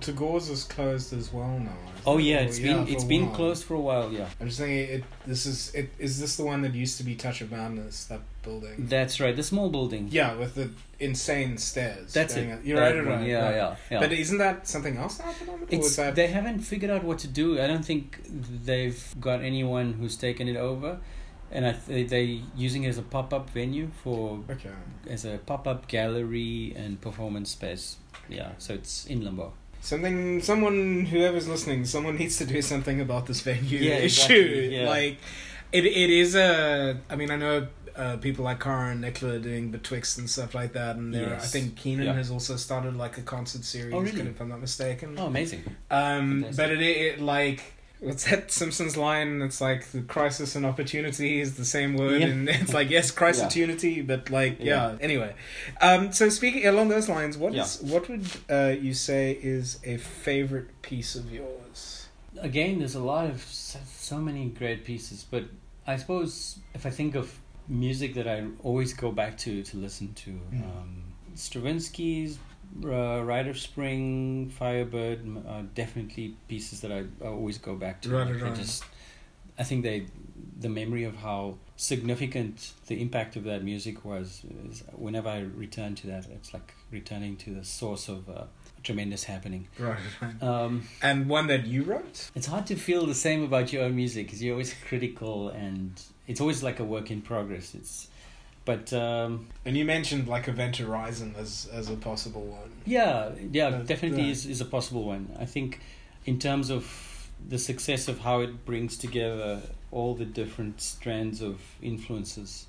Tagore's is closed as well now. Oh yeah, Or, it's been for it's been while. closed for a while. Yeah, I'm just thinking, it. This is it. Is this the one that used to be Touch of Madness? That building. that's right. The small building. yeah, with the insane stairs. that's it. up. You're That right, right, Yeah, right. yeah, yeah. But isn't that something else now at the moment? or It's that they haven't figured out what to do. I don't think they've got anyone who's taken it over, and I th- they using it as a pop up venue for okay? as a pop up gallery and performance space. Yeah, so it's in limbo. Something, someone, whoever's listening, someone needs to do something about this venue Yeah, issue. exactly, yeah. Like, it, it is a. I mean, I know uh, people like Cara and Nicola are doing Betwixt and stuff like that, and there, I think Keenan Yeah. has also started like a concert series, Oh, really? if I'm not mistaken. Oh, amazing! Um, but it, it like what's that Simpsons line? It's like the crisis and opportunity is the same word, Yeah. and it's like yes, crisis opportunity, but like yeah. Yeah. Anyway, um, so speaking along those lines, what Yeah. is- what would uh, you say is a favorite piece of yours? Again, there's a lot of so, so many great pieces, but I suppose if I think of music that I always go back to to listen to, Mm. um, Stravinsky's uh, Rite of Spring, Firebird, definitely pieces that I, I always go back to. Right, Like, I right. just, I think they, the memory of how significant the impact of that music was. Is whenever I return to that, it's like returning to the source of uh, tremendous happening. Right. Um, And one that you wrote? it's hard to feel the same about your own music because you're always critical and it's always like a work in progress. It's, but um, And you mentioned like Event Horizon as as a possible one. yeah, yeah, Uh, definitely yeah. is is a possible one. I think in terms of the success of how it brings together all the different strands of influences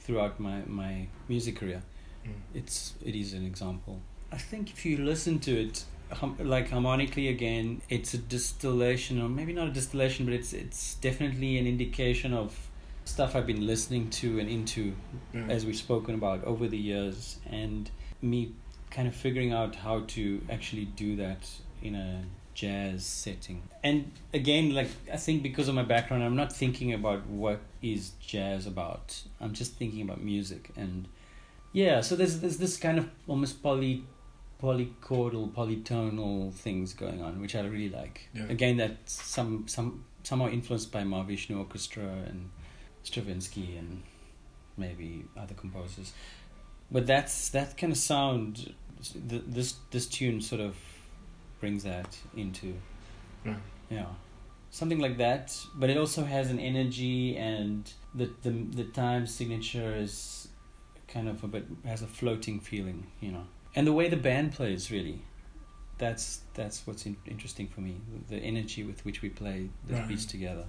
throughout my my music career. Mm. it's it is an example. I think if you listen to it, hum, like harmonically again, it's a distillation, or maybe not a distillation, but it's it's definitely an indication of stuff I've been listening to and into Yeah. as we've spoken about over the years, and me kind of figuring out how to actually do that in a jazz setting. And again, like I think because of my background, I'm not thinking about what is jazz about. I'm just thinking about music and yeah. So there's there's this kind of almost poly polychordal, polytonal things going on, which I really like. Yeah. Again, that's some some somehow influenced by Mahavishnu Orchestra and Stravinsky and maybe other composers. But that's that kind of sound. th- This this tune sort of brings that into Yeah. something like that. But it also has an energy and the the the time signature is kind of a bit has a floating feeling, you know. And the way the band plays really. That's that's what's in, interesting for me. The energy with which we play the Right. beats together.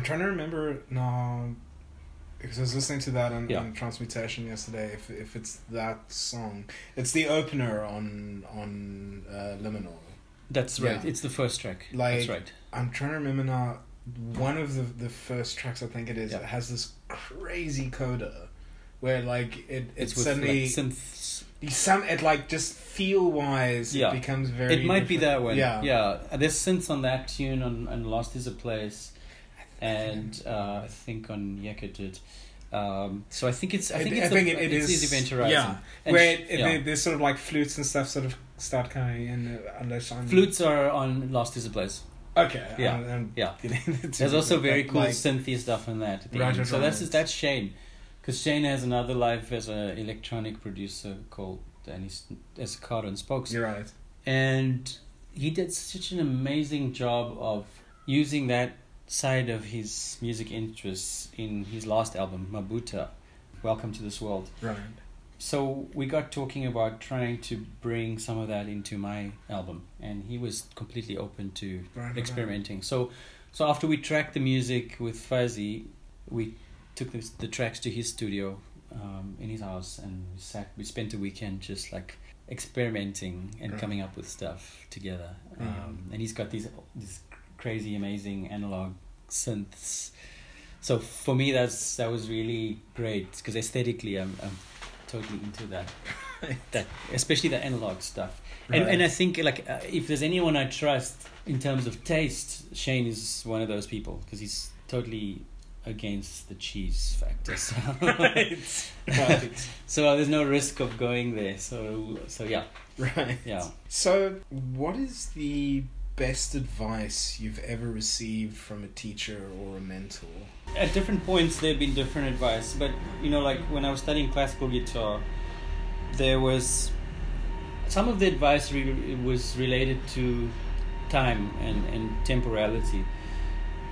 I'm trying to remember now because I was listening to that on, Yeah. on Transmutation yesterday. If if it's that song, it's the opener on on uh, Liminal. That's right. Yeah. It's the first track. Like- That's right. I'm trying to remember now. One of the the first tracks I think it is Yeah. it has this crazy coda, where like it it It's with suddenly like, synths. some it like just feel wise Yeah. it becomes very. It might be that one. Yeah. Yeah. There's synths on that tune on, on Lost is a Place, and uh, I think on Yeka did. Um, so I think it's. I It- think I it's. think the, it- it it's is- Event Horizon. yeah. And where it, yeah. there's sort of like flutes and stuff sort of start coming in uh, unless I'm Flutes are on Lost is a Place. Okay. Yeah. I'm- I'm Yeah. There's also very cool like, synthy stuff in that. At Right, end. right, so that's that's Shane, because Shane has another life as an electronic producer called and he's as Card on Spokes. You're right. and he did such an amazing job of using that side of his music interests in his last album mabuta welcome to this world Right. so we got talking about trying to bring some of that into my album and he was completely open to Right, right. experimenting so so after we tracked the music with fuzzy we took the, the tracks to his studio um, in his house and we sat we spent a weekend just like experimenting and Right. coming up with stuff together Mhm. um, and he's got these these crazy amazing analog synths so for me that's that was really great because aesthetically I'm, I'm totally into that that especially the analog stuff and Right. and I think like uh, if there's anyone I trust in terms of taste, Shane is one of those people because he's totally against the cheese factor. So, right. Right. so there's no risk of going there. So so yeah Right. yeah. So, what is the best advice you've ever received from a teacher or a mentor? At different points there have been different advice, but you know like when I was studying classical guitar, there was some of the advice re- was related to time and, and temporality.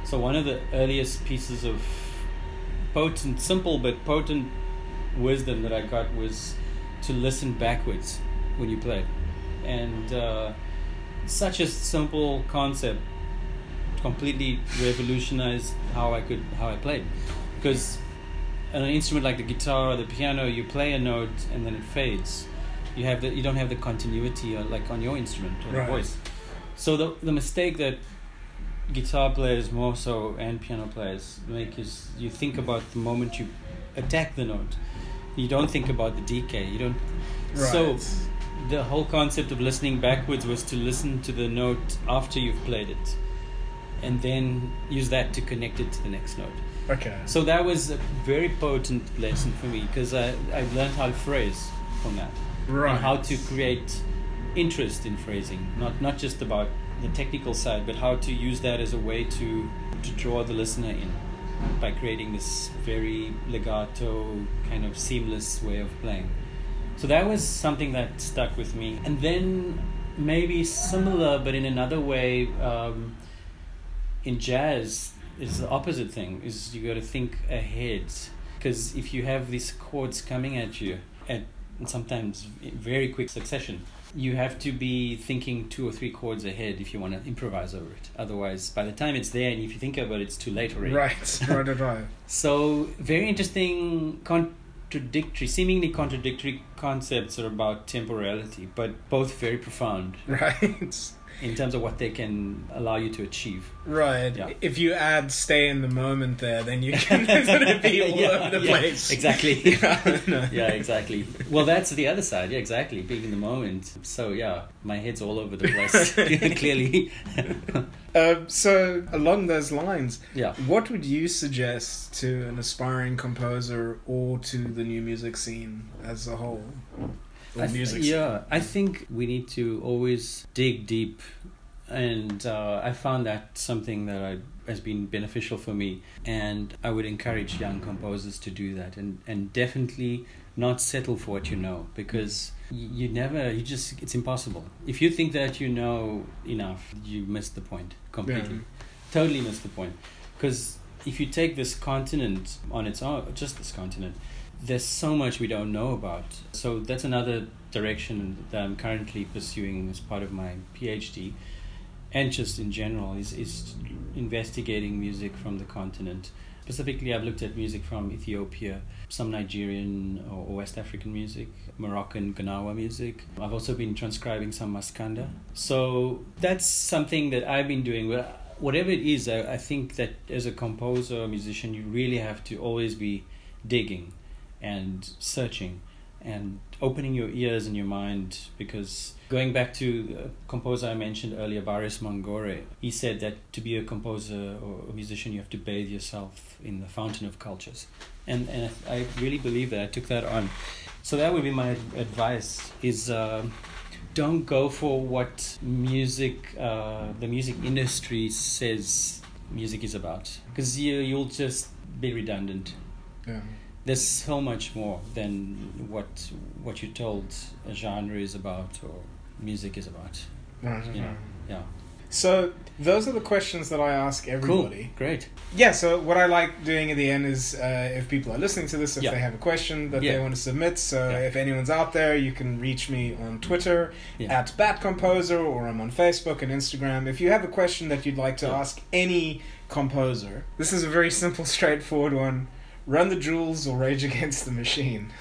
So one of the earliest pieces of potent, simple but potent wisdom that I got was to listen backwards when you play, and uh, such a simple concept completely revolutionized how I could how I played, because on an instrument like the guitar or the piano, you play a note and then it fades. You have the you don't have the continuity uh, like on your instrument or Right. the voice. So the the mistake that guitar players more so and piano players make is you think about the moment you attack the note. You don't think about the decay. You don't. So the whole concept of listening backwards was to listen to the note after you've played it, and then use that to connect it to the next note. okay. So that was a very potent lesson for me because I I learned how to phrase from that Right. and how to create interest in phrasing, not not just about the technical side, but how to use that as a way to to draw the listener in by creating this very legato kind of seamless way of playing. So that was something that stuck with me, and then maybe similar, but in another way. Um, in jazz is the opposite thing is you got to think ahead because if you have these chords coming at you at sometimes very quick succession you have to be thinking two or three chords ahead if you want to improvise over it otherwise by the time it's there and if you think about it it's too late already Right. Right. Right. Right. so very interesting contradictory seemingly contradictory concepts are about temporality but both very profound Right. In terms of what they can allow you to achieve Right. Yeah. If you add "stay in the moment" there, then you can sort of be all Yeah, over the yeah, place. Exactly. Yeah, no. yeah, exactly. Well, that's the other side. Yeah, exactly. Being in the moment. So yeah, my head's all over the place. Clearly. Uh, so along those lines, yeah. what would you suggest to an aspiring composer or to the new music scene as a whole? Th- music yeah, I think we need to always dig deep, and uh, I found that something that I, has been beneficial for me, and I would encourage young composers to do that, and and definitely not settle for what you know because you never you just it's impossible. If you think that you know enough you miss the point completely. Yeah. totally miss the point. Because if you take this continent on its own just this continent there's so much we don't know about so that's another direction that i'm currently pursuing as part of my phd and just in general is is investigating music from the continent. Specifically, I've looked at music from Ethiopia, some Nigerian or West African music, Moroccan Gnawa music. I've also been transcribing some Maskanda. So that's something that I've been doing. Whatever it is, I, I think that as a composer or musician, you really have to always be digging and searching and opening your ears and your mind because going back to a composer I mentioned earlier, Barrios Mangore, he said that to be a composer or a musician, you have to bathe yourself in the fountain of cultures. And, and I really believe that. I took that on. So that would be my advice is uh, don't go for what music, uh, the music industry says music is about. Because you, you'll just be redundant. Yeah there's so much more than what what you're told a genre is about or music is about. Right. You know, yeah. So those are the questions that I ask everybody. Cool. Great. Yeah. So what I like doing at the end is, uh, if people are listening to this, if Yeah. they have a question that Yeah. they want to submit, so Yeah. if anyone's out there, you can reach me on Twitter at Bat Composer, or I'm on Facebook and Instagram. If you have a question that you'd like to ask any composer, this is a very simple, straightforward one. Run the jewels or Rage Against the Machine.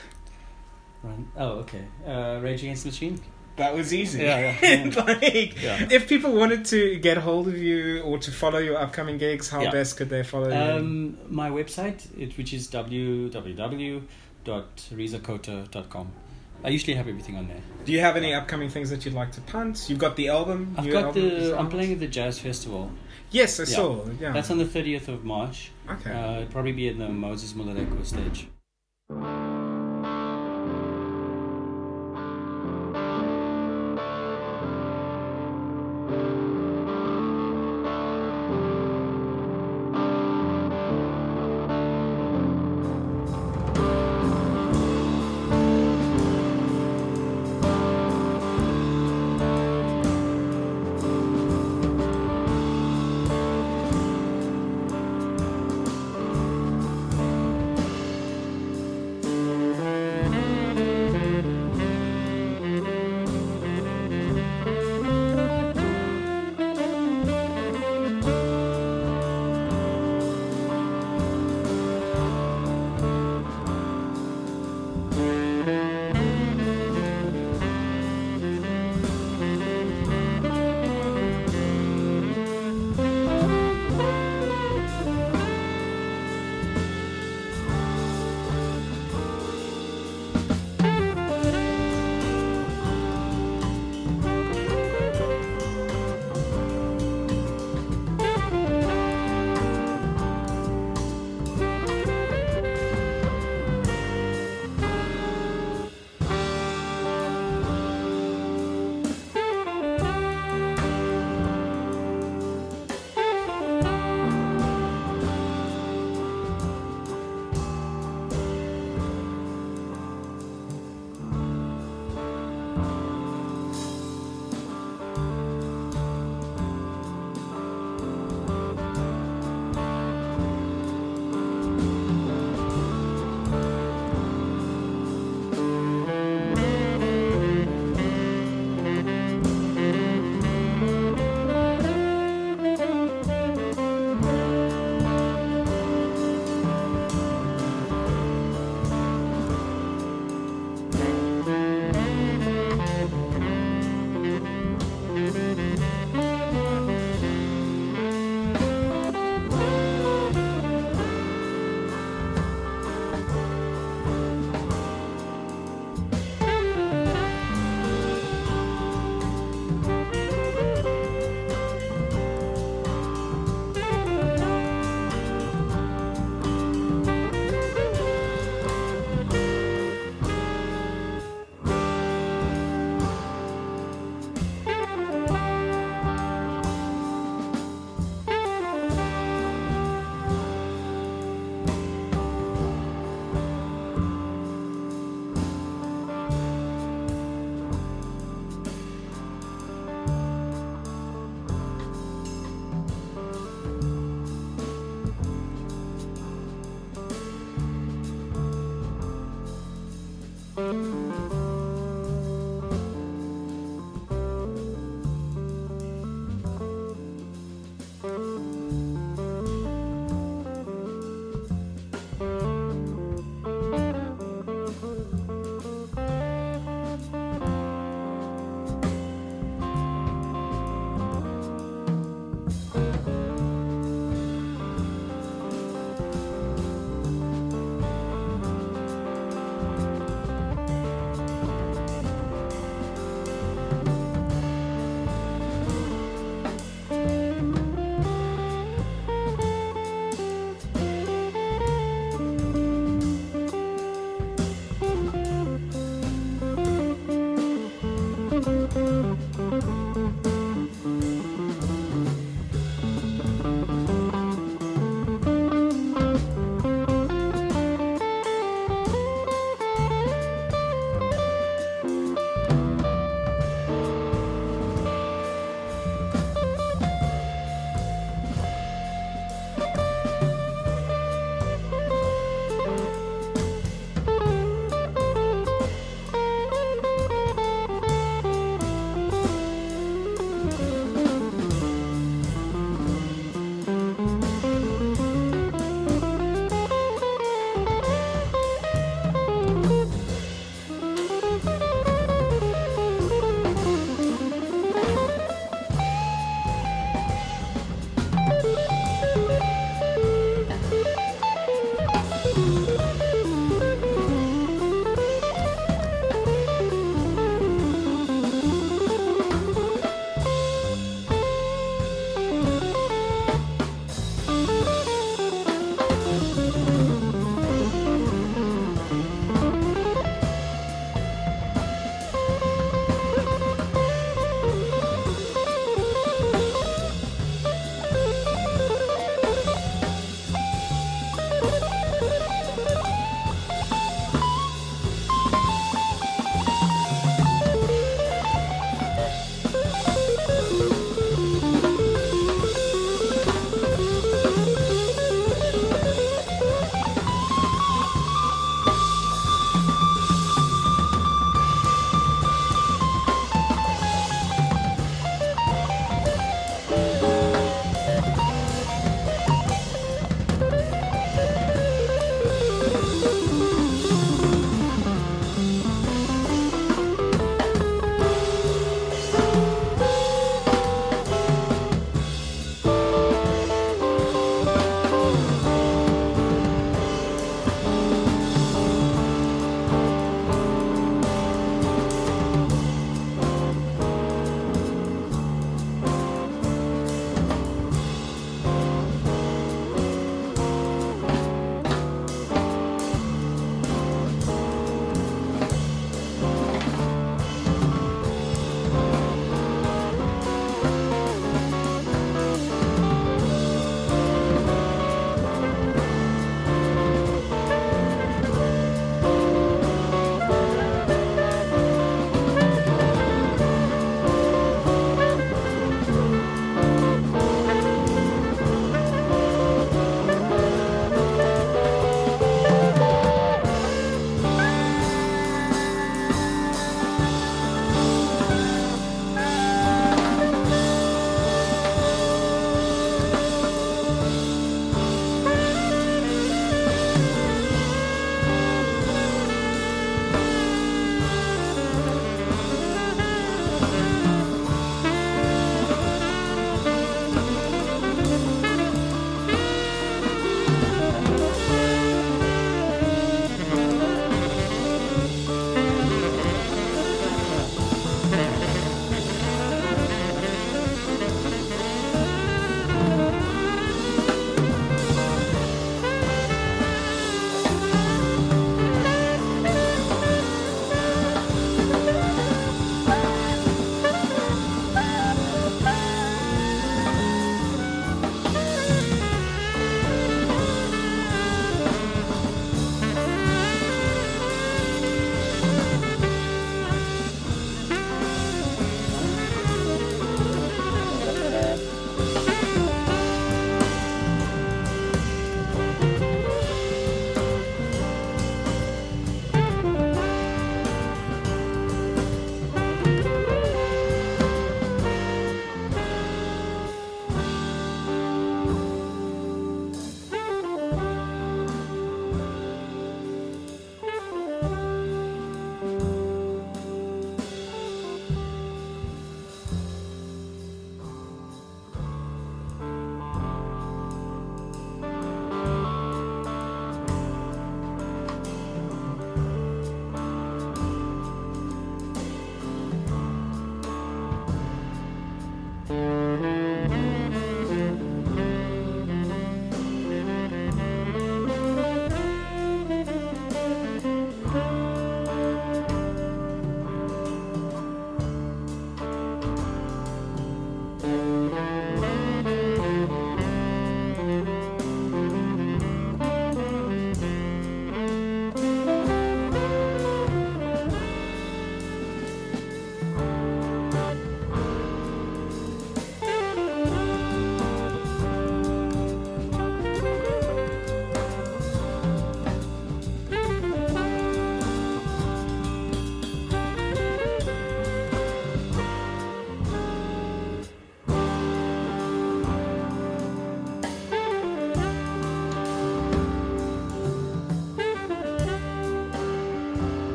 Run. Oh, okay. Uh, Rage Against the Machine. That was easy. Yeah, yeah. like, Yeah. if people wanted to get hold of you or to follow your upcoming gigs, how best could they follow you? Um, my website, it, which is www.rezakhota.com. I usually have everything on there. Do you have any upcoming things that you'd like to punt? You've got the album. I've got the. I'm playing at the jazz festival. Yes, I Yeah. saw. Yeah. That's on the 30th of March. okay. Uh, it'll probably be in the Moses Molelekwa stage.